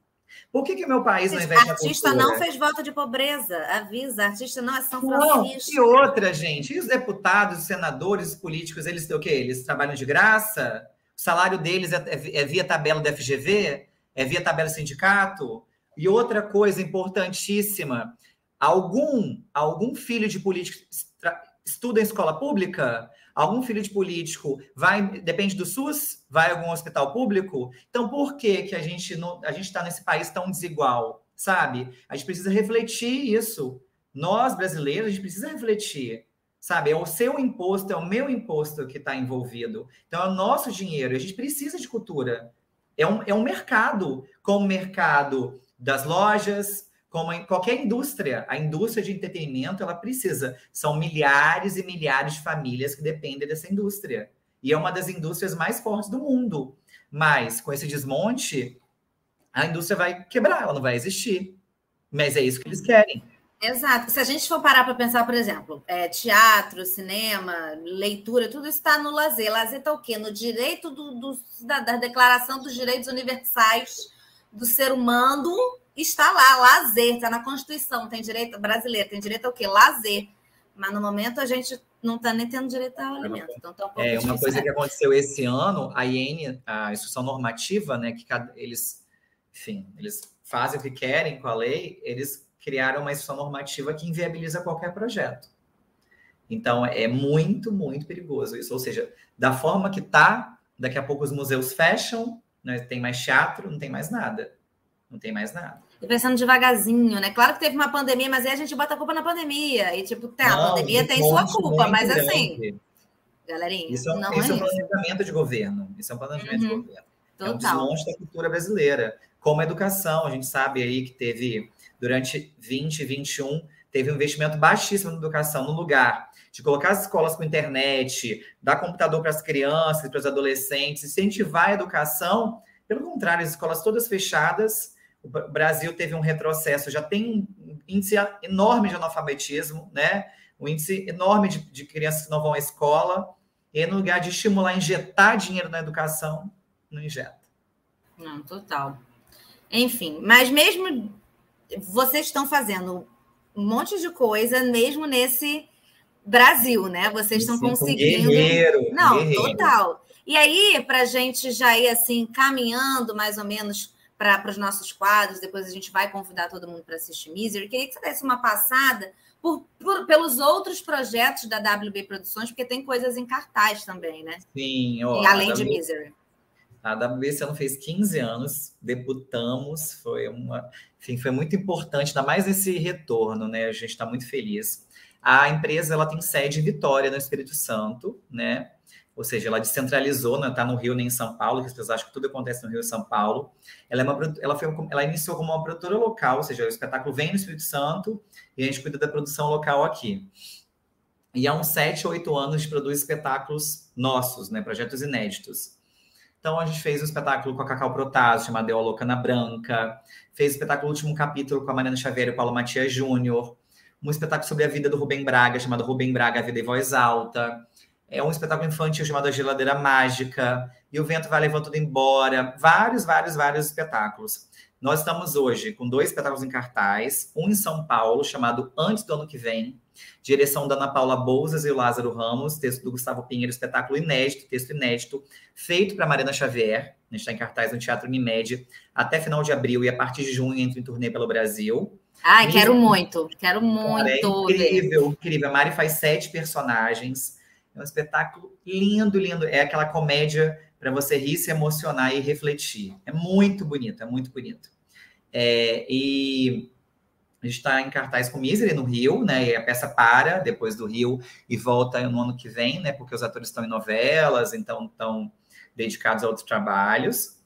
Por que, que meu país não investe artista na cultura? não fez voto de pobreza, avisa. Artista não é São Francisco. Não, e outra, gente. E os deputados, os senadores, os políticos, eles o quê? Eles trabalham de graça? O salário deles é, é, é via tabela do FGV? É via tabela sindicato? E outra coisa importantíssima, algum, algum filho de político estuda em escola pública? Algum filho de político vai, depende do SUS, vai a algum hospital público? Então, por que, que a gente não, a gente está nesse país tão desigual? Sabe? A gente precisa refletir isso. Nós, brasileiros, a gente precisa refletir. Sabe? É o seu imposto, é o meu imposto que está envolvido. Então, é o nosso dinheiro. A gente precisa de cultura. É um, é um mercado, como o mercado das lojas, como em qualquer indústria, a indústria de entretenimento, ela precisa. São milhares e milhares de famílias que dependem dessa indústria. E é uma das indústrias mais fortes do mundo. Mas, com esse desmonte, a indústria vai quebrar, ela não vai existir. Mas é isso que eles querem. Exato. Se a gente for parar para pensar, por exemplo, é, teatro, cinema, leitura, tudo isso está no lazer. Lazer está o quê? No direito do, do da, da Declaração dos Direitos Universais do Ser Humano está lá, lazer, está na Constituição, tem direito brasileiro, tem direito ao quê? Lazer. Mas no momento a gente não está nem tendo direito ao alimento. Então tá um é uma coisa que aconteceu esse ano, a IN, a instrução normativa, né, que eles, enfim, eles fazem o que querem com a lei, eles criaram uma instrução normativa que inviabiliza qualquer projeto. Então é muito, muito perigoso isso. Ou seja, da forma que está, daqui a pouco os museus fecham, né, tem mais teatro, não tem mais nada. Não tem mais nada. E pensando devagarzinho, né? Claro que teve uma pandemia, mas aí a gente bota a culpa na pandemia. E, tipo, tá, a pandemia tem sua culpa, mas grande. assim. Galerinha, isso, não isso é, é um planejamento de governo. Isso é um planejamento uhum. de governo. Total. É um desmonte da cultura brasileira. Como a educação, a gente sabe aí que teve, durante 20, 21, teve um investimento baixíssimo na educação, no lugar de colocar as escolas com internet, dar computador para as crianças, para os adolescentes, incentivar a educação. Pelo contrário, as escolas todas fechadas, o Brasil teve um retrocesso, já tem um índice enorme de analfabetismo, né? Um índice enorme de, de crianças que não vão à escola, e no lugar de estimular, injetar dinheiro na educação, não injeta. Não, total. Enfim, mas mesmo vocês estão fazendo um monte de coisa, mesmo nesse Brasil, né? Vocês estão conseguindo. Guerreiro, não, guerreiro. total. E aí, para a gente já ir assim, caminhando mais ou menos para os nossos quadros, depois a gente vai convidar todo mundo para assistir Misery. Queria que você desse uma passada por, por, pelos outros projetos da WB Produções, porque tem coisas em cartaz também, né? Sim, ó, e além de WB, Misery. A WB esse ano fez 15 anos, debutamos, foi uma, enfim, foi muito importante, ainda mais esse retorno, né? A gente está muito feliz. A empresa ela tem sede em Vitória, no Espírito Santo, né? ou seja, ela descentralizou, não está no Rio nem em São Paulo, que as pessoas acham que tudo acontece no Rio e São Paulo. Ela, é uma, ela, foi, ela iniciou como uma produtora local, ou seja, o espetáculo vem no Espírito Santo e a gente cuida da produção local aqui. E há uns sete, oito anos a gente produz espetáculos nossos, né, projetos inéditos. Então a gente fez um espetáculo com a Cacau Protásio, chamado Deu a Louca na Branca, fez o espetáculo Último Capítulo com a Mariana Xavier e o Paulo Matias Júnior, um espetáculo sobre a vida do Rubem Braga, chamado Rubem Braga, A Vida e Voz Alta, é um espetáculo infantil chamado A Geladeira Mágica, e o vento vai levando tudo embora. Vários, vários, vários espetáculos. Nós estamos hoje com dois espetáculos em cartaz, um em São Paulo, chamado Antes do Ano Que Vem, direção da Ana Paula Bouzas e o Lázaro Ramos, texto do Gustavo Pinheiro, espetáculo inédito, texto inédito, feito para Marina Xavier, a gente está em cartaz no Teatro Unimed, até final de abril e a partir de junho entra em turnê pelo Brasil. Ai, quero muito, quero muito. Cara, é incrível, incrível. A Mari faz sete personagens, é um espetáculo lindo, lindo. É aquela comédia para você rir, se emocionar e refletir. É muito bonito, é muito bonito. É, e a gente está em cartaz com Misery no Rio, né? E a peça para depois do Rio e volta no ano que vem, né? Porque os atores estão em novelas, então estão dedicados a outros trabalhos.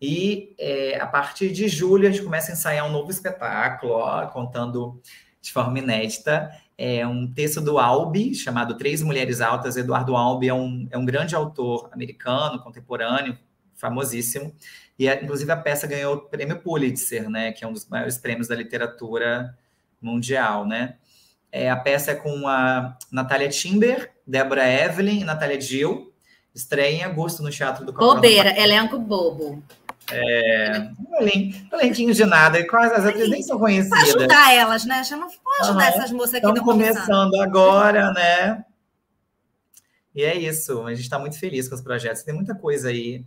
E é, a partir de julho a gente começa a ensaiar um novo espetáculo, ó, contando de forma inédita é um texto do Albi, chamado Três Mulheres Altas. Eduardo Albi é um, é um grande autor americano, contemporâneo, famosíssimo. E, inclusive, a peça ganhou o prêmio Pulitzer, né, que é um dos maiores prêmios da literatura mundial, né? É, a peça é com a Natália Timber, Débora Evelyn e Natália Gill. Estreia em agosto no Teatro do Bobeira, elenco bobo. É, um elenquinho de nada, quase as atrizes nem são conhecidas. Para ajudar elas, né? Chama, pode ajudar uhum. essas moças aqui Estão começando agora, né? E é isso, a gente está muito feliz com os projetos. Tem muita coisa aí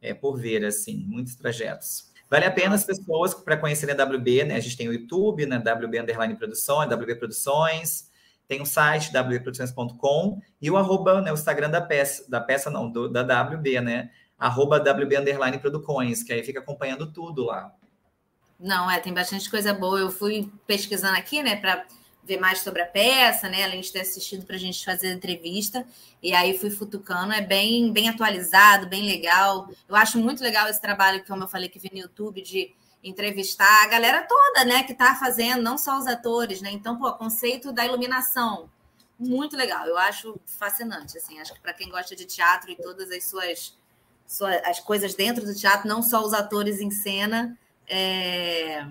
é, por ver, assim, muitos projetos. Vale a pena as pessoas para conhecerem a WB, né? A gente tem o YouTube, né? WB Underline Produções, WB Produções, tem o site wbproduções.com e o arroba, né? O Instagram da peça, da peça não, do, da WB, né? arroba WB Underline Producões, que aí fica acompanhando tudo lá. Não, é, tem bastante coisa boa. Eu fui pesquisando aqui, né, para ver mais sobre a peça, né, além de ter assistido para a gente fazer a entrevista, e aí fui futucando, é bem, bem atualizado, bem legal. Eu acho muito legal esse trabalho, como eu falei, que vi no YouTube, de entrevistar a galera toda, né, que está fazendo, não só os atores, né, então, pô, conceito da iluminação, muito legal, eu acho fascinante, assim, acho que para quem gosta de teatro e todas as suas as coisas dentro do teatro, não só os atores em cena. É,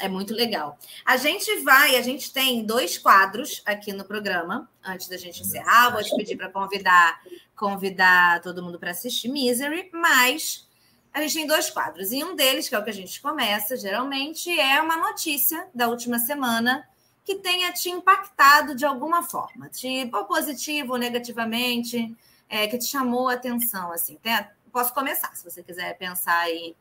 é muito legal. A gente vai, a gente tem dois quadros aqui no programa, antes da gente encerrar. Vou te pedir para convidar, convidar todo mundo para assistir Misery, mas a gente tem dois quadros. E um deles, que é o que a gente começa, geralmente, é uma notícia da última semana que tenha te impactado de alguma forma, tipo, positivo ou negativamente, é, que te chamou a atenção, assim. Tem, posso começar, se você quiser pensar aí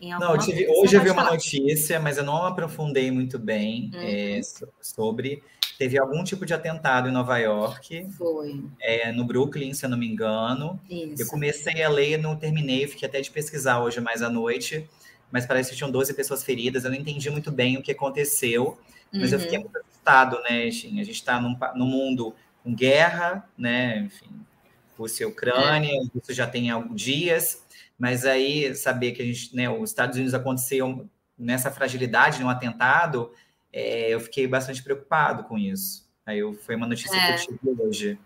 não, tive, Hoje eu vi uma notícia, mas eu não aprofundei muito bem uhum. é, sobre. Teve algum tipo de atentado em Nova York. Foi. É, no Brooklyn, se eu não me engano. Isso. Eu comecei a ler, não terminei, fiquei até de pesquisar hoje mais à noite. Mas parece que tinham 12 pessoas feridas. Eu não entendi muito bem o que aconteceu. Mas uhum. eu fiquei muito assustado, né, A gente está num, num mundo com guerra, né? Enfim, Rússia e Ucrânia, é. isso já tem alguns dias, mas aí saber que a gente, né, os Estados Unidos aconteceu nessa fragilidade, num atentado, é, eu fiquei bastante preocupado com isso. Aí eu, foi uma notícia é. que eu tive hoje.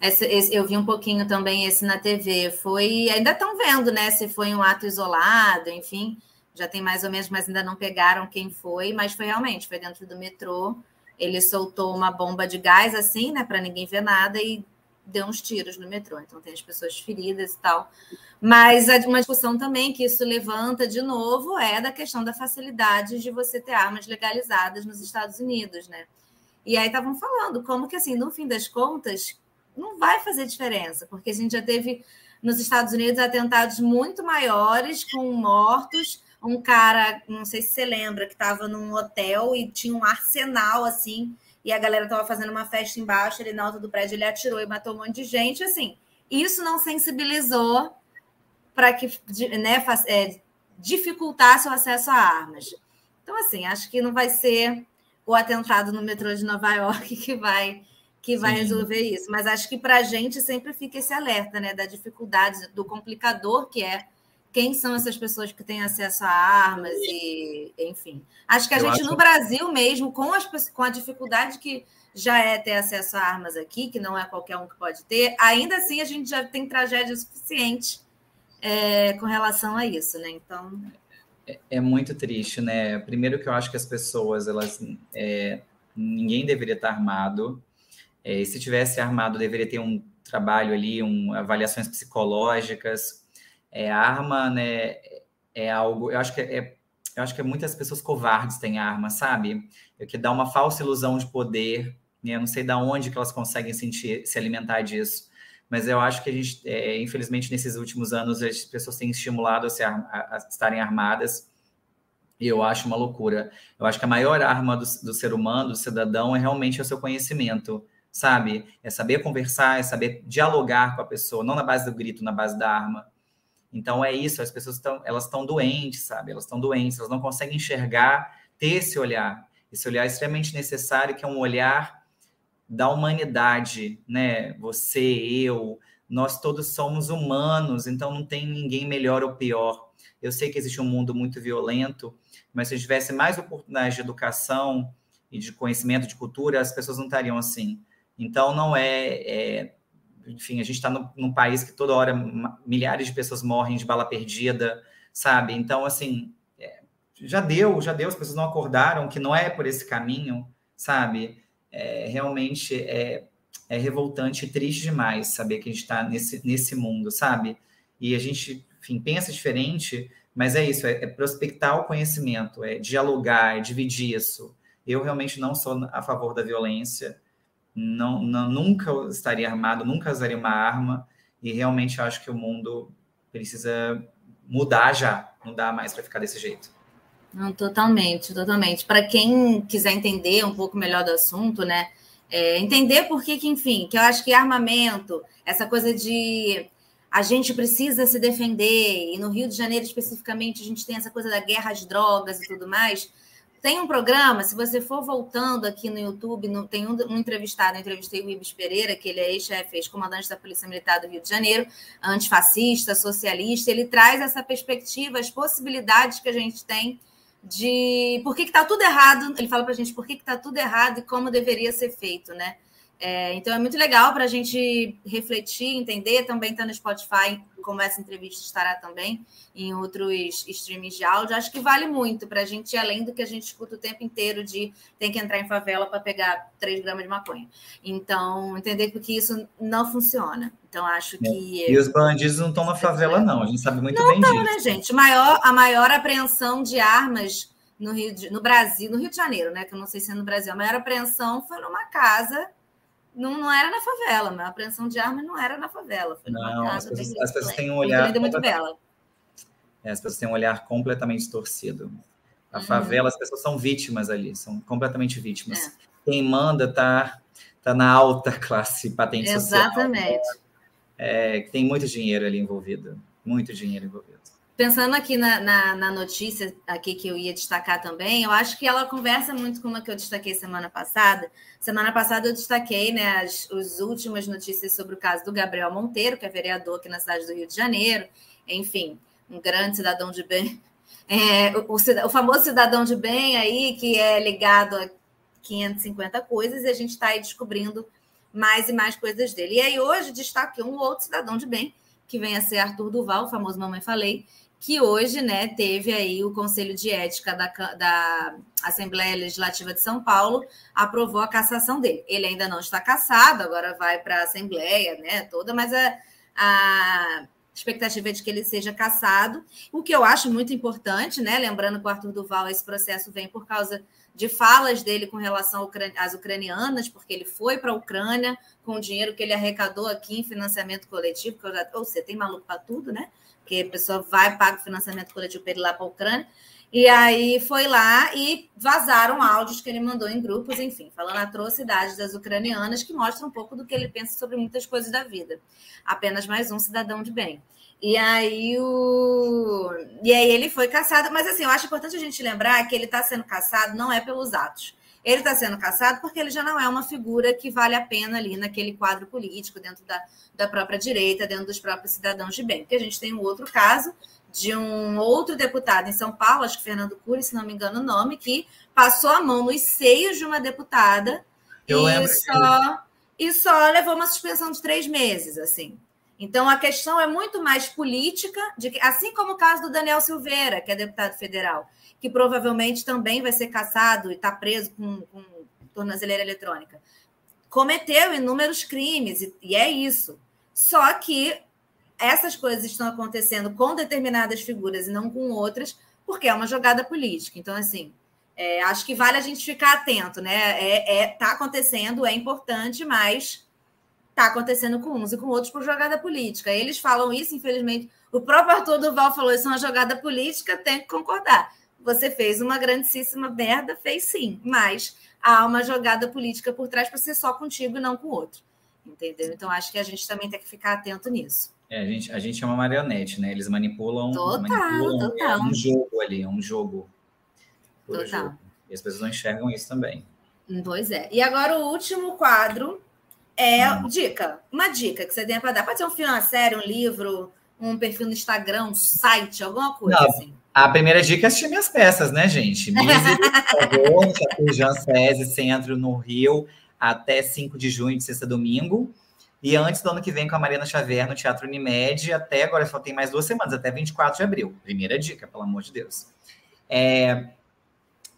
Esse, esse, eu vi um pouquinho também esse na TV. Foi, ainda estão vendo, né? Se foi um ato isolado, enfim, já tem mais ou menos, mas ainda não pegaram quem foi. Mas foi realmente, foi dentro do metrô. Ele soltou uma bomba de gás assim, né, para ninguém ver nada e deu uns tiros no metrô, então tem as pessoas feridas e tal. Mas uma discussão também que isso levanta de novo é da questão da facilidade de você ter armas legalizadas nos Estados Unidos, né? E aí estavam falando como que, assim, no fim das contas, não vai fazer diferença, porque a gente já teve nos Estados Unidos atentados muito maiores, com mortos. Um cara, não sei se você lembra, que estava num hotel e tinha um arsenal, assim, e a galera estava fazendo uma festa embaixo, ele na alta do prédio ele atirou e matou um monte de gente, assim, isso não sensibilizou para que né, é, dificultasse o acesso a armas. Então, assim, acho que não vai ser o atentado no metrô de Nova York que vai que vai Sim. resolver isso. Mas acho que para a gente sempre fica esse alerta, né, da dificuldade, do complicador que é quem são essas pessoas que têm acesso a armas e, enfim. Acho que a Eu gente acho... no Brasil mesmo, com, as, com a dificuldade que já é ter acesso a armas aqui, que não é qualquer um que pode ter, ainda assim a gente já tem tragédia suficiente é, com relação a isso, né? Então. É, é, muito triste, né? Primeiro que eu acho que as pessoas, elas. É, ninguém deveria estar armado. É, se tivesse armado, deveria ter um trabalho ali, um, avaliações psicológicas. É, arma, né, é algo, eu acho que é, eu acho que muitas pessoas covardes têm arma, sabe? É que dá uma falsa ilusão de poder, né? Eu não sei de onde que elas conseguem sentir, se alimentar disso. Mas eu acho que a gente, é, infelizmente, nesses últimos anos, as pessoas têm estimulado a, se, a, a estarem armadas. E eu acho uma loucura. Eu acho que a maior arma do, do ser humano, do cidadão, é realmente o seu conhecimento sabe? É saber conversar, é saber dialogar com a pessoa, não na base do grito, na base da arma. Então é isso, as pessoas estão, elas estão doentes, sabe? Elas estão doentes, elas não conseguem enxergar, ter esse olhar. Esse olhar é extremamente necessário, que é um olhar da humanidade, né? Você, eu, nós todos somos humanos, então não tem ninguém melhor ou pior. Eu sei que existe um mundo muito violento, mas se tivesse mais oportunidade de educação e de conhecimento de cultura, as pessoas não estariam assim. Então, não é, é enfim, a gente está num país que toda hora milhares de pessoas morrem de bala perdida, sabe? Então, assim, é, já deu, já deu, as pessoas não acordaram que não é por esse caminho, sabe? É, realmente é, é revoltante e triste demais saber que a gente está nesse, nesse mundo, sabe? E a gente, enfim, pensa diferente, mas é isso, é, é prospectar o conhecimento, é dialogar, é dividir isso. Eu realmente não sou a favor da violência, não, não, nunca estaria armado, nunca usaria uma arma, e realmente acho que o mundo precisa mudar já, não dá mais para ficar desse jeito. Não, totalmente, totalmente. Para quem quiser entender um pouco melhor do assunto, né? É, entender por que, que, enfim, que eu acho que armamento, essa coisa de a gente precisa se defender, e no Rio de Janeiro especificamente a gente tem essa coisa da guerra às drogas e tudo mais. Tem um programa, se você for voltando aqui no YouTube, no, tem um, um, entrevistado, eu entrevistei o Ibis Pereira, que ele é ex-chefe, ex-comandante da Polícia Militar do Rio de Janeiro, antifascista, socialista, ele traz essa perspectiva, as possibilidades que a gente tem de por que está tudo errado, ele fala para a gente por que está tudo errado e como deveria ser feito, né? É, então é muito legal para a gente refletir, entender. Também está no Spotify, como essa entrevista estará também em outros streamings de áudio. Acho que vale muito para a gente ir além do que a gente escuta o tempo inteiro de tem que entrar em favela para pegar 3 gramas de maconha. Então, entender que isso não funciona. Então, acho que. E os bandidos não estão na favela, não. A gente sabe muito não bem tão, disso. né, gente? Maior, a maior apreensão de armas no, Rio de, no Brasil, no Rio de Janeiro, né? Que eu não sei se é no Brasil. A maior apreensão foi numa casa não, não era na favela, mas a apreensão de armas não era na favela. Foi numa não, casa as pessoas, as pessoas têm um olhar. Muito bela. É, as pessoas têm um olhar completamente distorcido. A uhum. favela, as pessoas são vítimas ali, são completamente vítimas. É. Quem manda tá, tá na alta classe patente Exatamente. social. Exatamente. É, tem muito dinheiro ali envolvido. Muito dinheiro envolvido pensando aqui na, na, na, notícia aqui que eu ia destacar também, eu acho que ela conversa muito com uma que eu destaquei semana passada. Semana passada eu destaquei né, as, as últimas notícias sobre o caso do Gabriel Monteiro, que é vereador aqui na cidade do Rio de Janeiro. Enfim, um grande cidadão de bem. É, o, o, o famoso cidadão de bem aí, que é ligado a 550 coisas, e a gente está aí descobrindo mais e mais coisas dele. E aí hoje destaquei um outro cidadão de bem, que vem a ser Arthur Duval, o famoso Mamãe Falei, que hoje né, teve aí o Conselho de Ética da, da Assembleia Legislativa de São Paulo aprovou a cassação dele. Ele ainda não está cassado, agora vai para a Assembleia né, toda, mas a, a expectativa é de que ele seja cassado, o que eu acho muito importante, né? Lembrando que o Arthur Duval, esse processo vem por causa de falas dele com relação às ucranianas, porque ele foi para a Ucrânia com o dinheiro que ele arrecadou aqui em financiamento coletivo, que eu já, ou seja, tem maluco para tudo, né? Porque a pessoa vai, paga o financiamento coletivo para ele lá para a Ucrânia. E aí foi lá e vazaram áudios que ele mandou em grupos, enfim, falando atrocidades das ucranianas, que mostram um pouco do que ele pensa sobre muitas coisas da vida. Apenas mais um cidadão de bem. E aí o. E aí ele foi caçado, mas assim, eu acho importante a gente lembrar que ele está sendo caçado não é pelos atos. Ele está sendo caçado porque ele já não é uma figura que vale a pena ali naquele quadro político, dentro da, da própria direita, dentro dos próprios cidadãos de bem. Porque a gente tem um outro caso de um outro deputado em São Paulo, acho que Fernando Cury, se não me engano o nome, que passou a mão nos seios de uma deputada Eu e só, e só levou uma suspensão de três meses, assim. Então a questão é muito mais política, de que, assim como o caso do Daniel Silveira, que é deputado federal que provavelmente também vai ser caçado e está preso com, com tornozeleira eletrônica. cometeu inúmeros crimes, e, e é isso. Só que essas coisas estão acontecendo com determinadas figuras e não com outras, porque é uma jogada política. Então, assim, é, acho que vale a gente ficar atento, né? É, é, tá acontecendo, é importante, mas tá acontecendo com uns e com outros por jogada política. Eles falam isso, infelizmente. O próprio Arthur Duval falou isso é uma jogada política, tem que concordar. Você fez uma grandíssima merda, fez sim, mas há uma jogada política por trás para ser só contigo e não com o outro. Entendeu? Então, acho que a gente também tem que ficar atento nisso. É, a, gente, a gente é uma marionete, né? Eles manipulam, total, manipulam total. É um jogo ali, é um jogo. Total. Jogo. E as pessoas não enxergam isso também. Pois é. E agora o último quadro é dica. Uma dica que você tem para dar. Pode ser um filme, uma série, um livro, um perfil no Instagram, um site, alguma coisa não, assim. A primeira dica é assistir minhas peças, né, gente? Mise, por favor, no Teatro Centro, no Rio, até 5 de junho, de sexta domingo. E antes do ano que vem com a Mariana Xavier no Teatro Unimed, até agora só tem mais duas semanas, até 24 de abril. Primeira dica, pelo amor de Deus. É,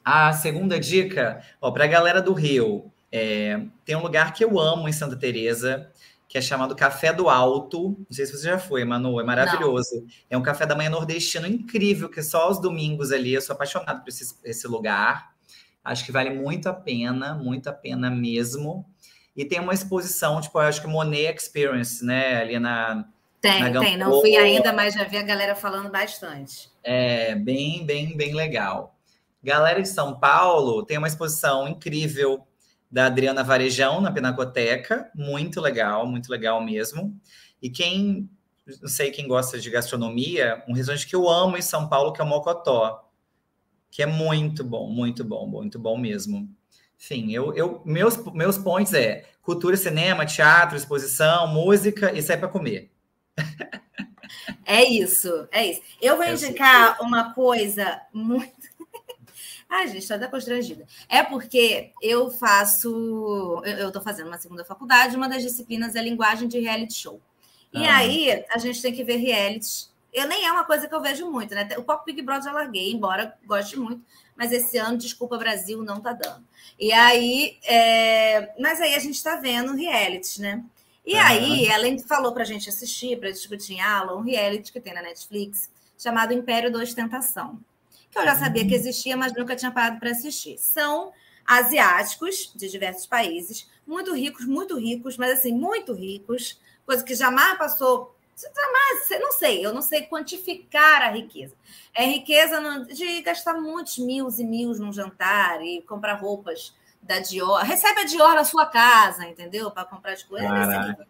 a segunda dica, para a galera do Rio, é, tem um lugar que eu amo em Santa Teresa, que é chamado Café do Alto. Não sei se você já foi, Manu, é maravilhoso. Não. É um café da manhã nordestino incrível, que só aos domingos ali. Eu sou apaixonado por esse, esse lugar. Acho que vale muito a pena, muito a pena mesmo. E tem uma exposição, tipo, eu acho que Monet Experience, né? Ali na. Tem, na tem. Não fui ainda, mas já vi a galera falando bastante. É, bem, bem, bem legal. Galera de São Paulo tem uma exposição incrível da Adriana Varejão na Pinacoteca, muito legal, muito legal mesmo. E quem, não sei quem gosta de gastronomia, um restaurante que eu amo em São Paulo, que é o Mocotó, que é muito bom, muito bom, muito bom mesmo. Enfim, eu, eu, meus, meus pontos é cultura, cinema, teatro, exposição, música e sair para comer. É isso, é isso. Eu vou é indicar uma coisa muito. Ai, gente, estou até constrangida. É porque eu faço. Eu estou fazendo uma segunda faculdade, uma das disciplinas é linguagem de reality show. E ah. aí a gente tem que ver reality. Eu nem é uma coisa que eu vejo muito, né? O Pop Big Brother eu larguei, embora goste muito, mas esse ano, desculpa, Brasil, não tá dando. E aí, é... mas aí a gente está vendo reality, né? E uhum. aí, ela falou para a gente assistir, para discutir em aula, um reality que tem na Netflix, chamado Império da Ostentação. Que eu já sabia que existia, mas nunca tinha parado para assistir. São asiáticos de diversos países, muito ricos, muito ricos, mas assim, muito ricos, coisa que jamais passou Jamais, não sei, eu não sei quantificar a riqueza. É riqueza de gastar muitos mil e mil num jantar e comprar roupas da Dior. Recebe a Dior na sua casa, entendeu? Para comprar as coisas. É nesse, nível.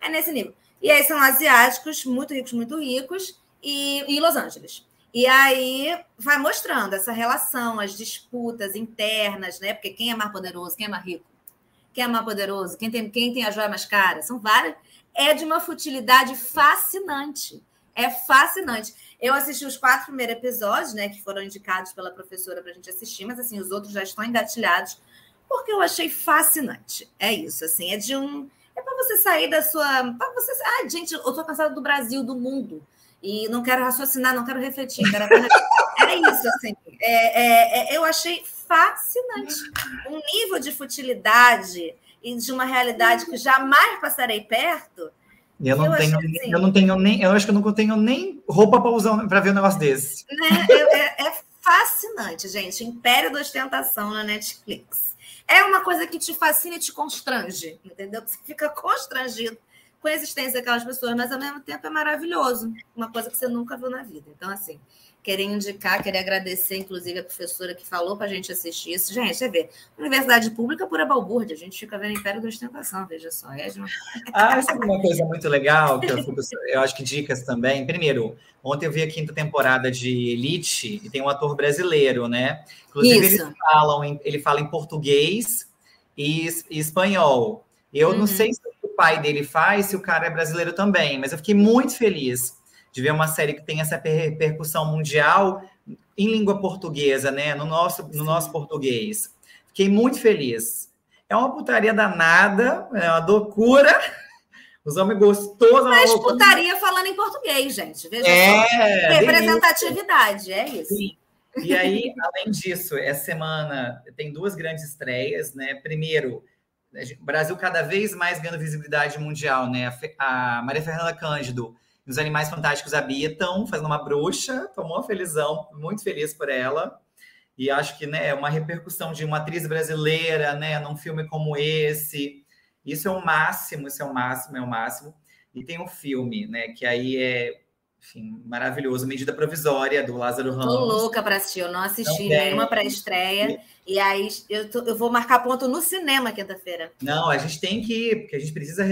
é nesse nível. E aí são asiáticos, muito ricos, muito ricos, e em Los Angeles. E aí vai mostrando essa relação, as disputas internas, né? Porque quem é mais poderoso, quem é mais rico? Quem é mais poderoso? Quem tem, quem tem a joia mais cara? São várias é de uma futilidade fascinante. É fascinante. Eu assisti os quatro primeiros episódios, né, que foram indicados pela professora para a gente assistir, mas assim, os outros já estão engatilhados, porque eu achei fascinante. É isso, assim, é de um. É para você sair da sua. Para você. Ah, gente, eu tô cansada do Brasil, do mundo. E não quero raciocinar, não quero refletir. Quero... é isso, assim. É, é, é, eu achei fascinante. Um nível de futilidade e de uma realidade que jamais passarei perto. Eu não, eu tenho, assim, eu não tenho nem, eu acho que eu não tenho nem roupa para usar para ver um negócio desse. Né? é, é fascinante, gente. Império da Ostentação na Netflix. É uma coisa que te fascina e te constrange, entendeu? Você fica constrangido com a existência daquelas pessoas, mas ao mesmo tempo é maravilhoso. Uma coisa que você nunca viu na vida. Então, assim, querer indicar, querer agradecer, inclusive, a professora que falou para a gente assistir isso. Gente, você vê, universidade pública pura balbúrdia, a gente fica vendo Império da Ostentação, veja só. É uma... Ah, é uma coisa muito legal, que eu, eu, acho que dicas também. Primeiro, ontem eu vi a quinta temporada de Elite e tem um ator brasileiro, né? Inclusive, isso. ele, falam, ele fala em português e, e espanhol. Eu uhum. não sei se pai dele faz, se o cara é brasileiro também, mas eu fiquei muito feliz de ver uma série que tem essa repercussão mundial em língua portuguesa, né? No nosso, no nosso português. Fiquei muito feliz. É uma putaria danada, é uma loucura. Os homens gostosos. Mas putaria falando em português, gente. Veja é, só. Representatividade, é isso. Sim. E aí, além disso, essa semana tem duas grandes estreias, né? Primeiro, o Brasil cada vez mais ganhando visibilidade mundial, né? A Maria Fernanda Cândido e os Animais Fantásticos habitam, fazendo uma bruxa, tomou uma felizão, muito feliz por ela. E acho que né, é uma repercussão de uma atriz brasileira, né, num filme como esse. Isso é o máximo, isso é o máximo, é o máximo. E tem o um filme, né, que aí é enfim, maravilhoso, medida provisória do Lázaro Ramos. Tô louca para assistir, eu não assisti não nenhuma pré-estreia. E aí eu, tô, eu vou marcar ponto no cinema quinta-feira. Não, a gente tem que ir, porque a gente precisa.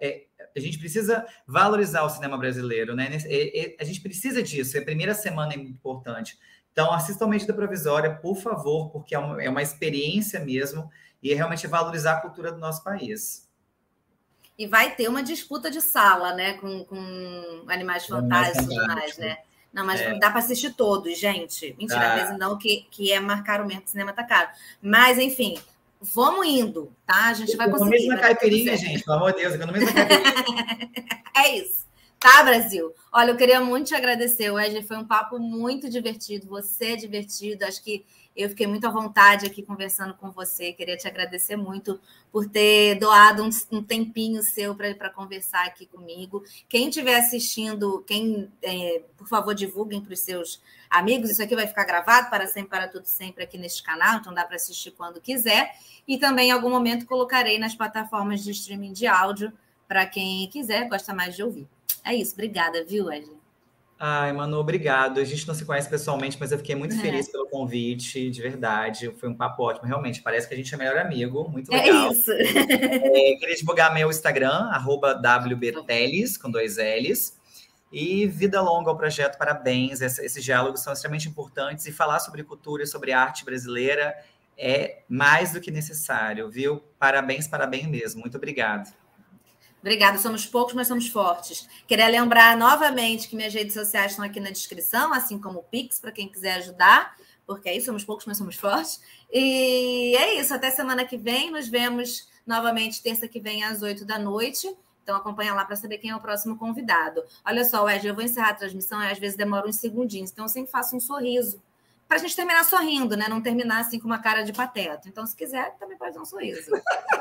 É, a gente precisa valorizar o cinema brasileiro, né? É, é, a gente precisa disso, é a primeira semana é importante. Então, assista a medida provisória, por favor, porque é uma, é uma experiência mesmo e é realmente valorizar a cultura do nosso país. E vai ter uma disputa de sala, né? Com, com animais fantásticos e tudo mais, né? Não, mas é. dá para assistir todos, gente. Mentira, às vezes não, que, que é marcar o mesmo cinema tá caro. Mas, enfim, vamos indo, tá? A gente vai conseguir. Economiza na caipirinha, gente, pelo amor de Deus, economiza na caipirinha. é isso. Tá, Brasil? Olha, eu queria muito te agradecer, Wesley. Foi um papo muito divertido. Você é divertido. Acho que eu fiquei muito à vontade aqui conversando com você. Queria te agradecer muito por ter doado um, um tempinho seu para conversar aqui comigo. Quem estiver assistindo, quem, é, por favor, divulguem para os seus amigos. Isso aqui vai ficar gravado para sempre, para tudo sempre aqui neste canal, então dá para assistir quando quiser. E também, em algum momento, colocarei nas plataformas de streaming de áudio para quem quiser, gosta mais de ouvir. É isso, obrigada, viu, Wesley? Ai, Manu, obrigado. A gente não se conhece pessoalmente, mas eu fiquei muito é. feliz pelo convite, de verdade. Foi um papo ótimo, realmente. Parece que a gente é melhor amigo, muito é legal. É isso. É, queria divulgar meu Instagram, WBTeles, com dois L's. E vida longa ao projeto, parabéns. esses diálogos são extremamente importantes e falar sobre cultura e sobre arte brasileira é mais do que necessário, viu? Parabéns, parabéns mesmo. Muito obrigado. Obrigada, somos poucos, mas somos fortes. Queria lembrar novamente que minhas redes sociais estão aqui na descrição, assim como o Pix, para quem quiser ajudar, porque aí somos poucos, mas somos fortes. E é isso, até semana que vem. Nos vemos novamente terça que vem às 8 da noite. Então acompanha lá para saber quem é o próximo convidado. Olha só, Ed, eu vou encerrar a transmissão às vezes demora uns segundinhos, então eu sempre faço um sorriso. Para a gente terminar sorrindo, né? Não terminar assim com uma cara de pateta. Então, se quiser, também pode dar um sorriso.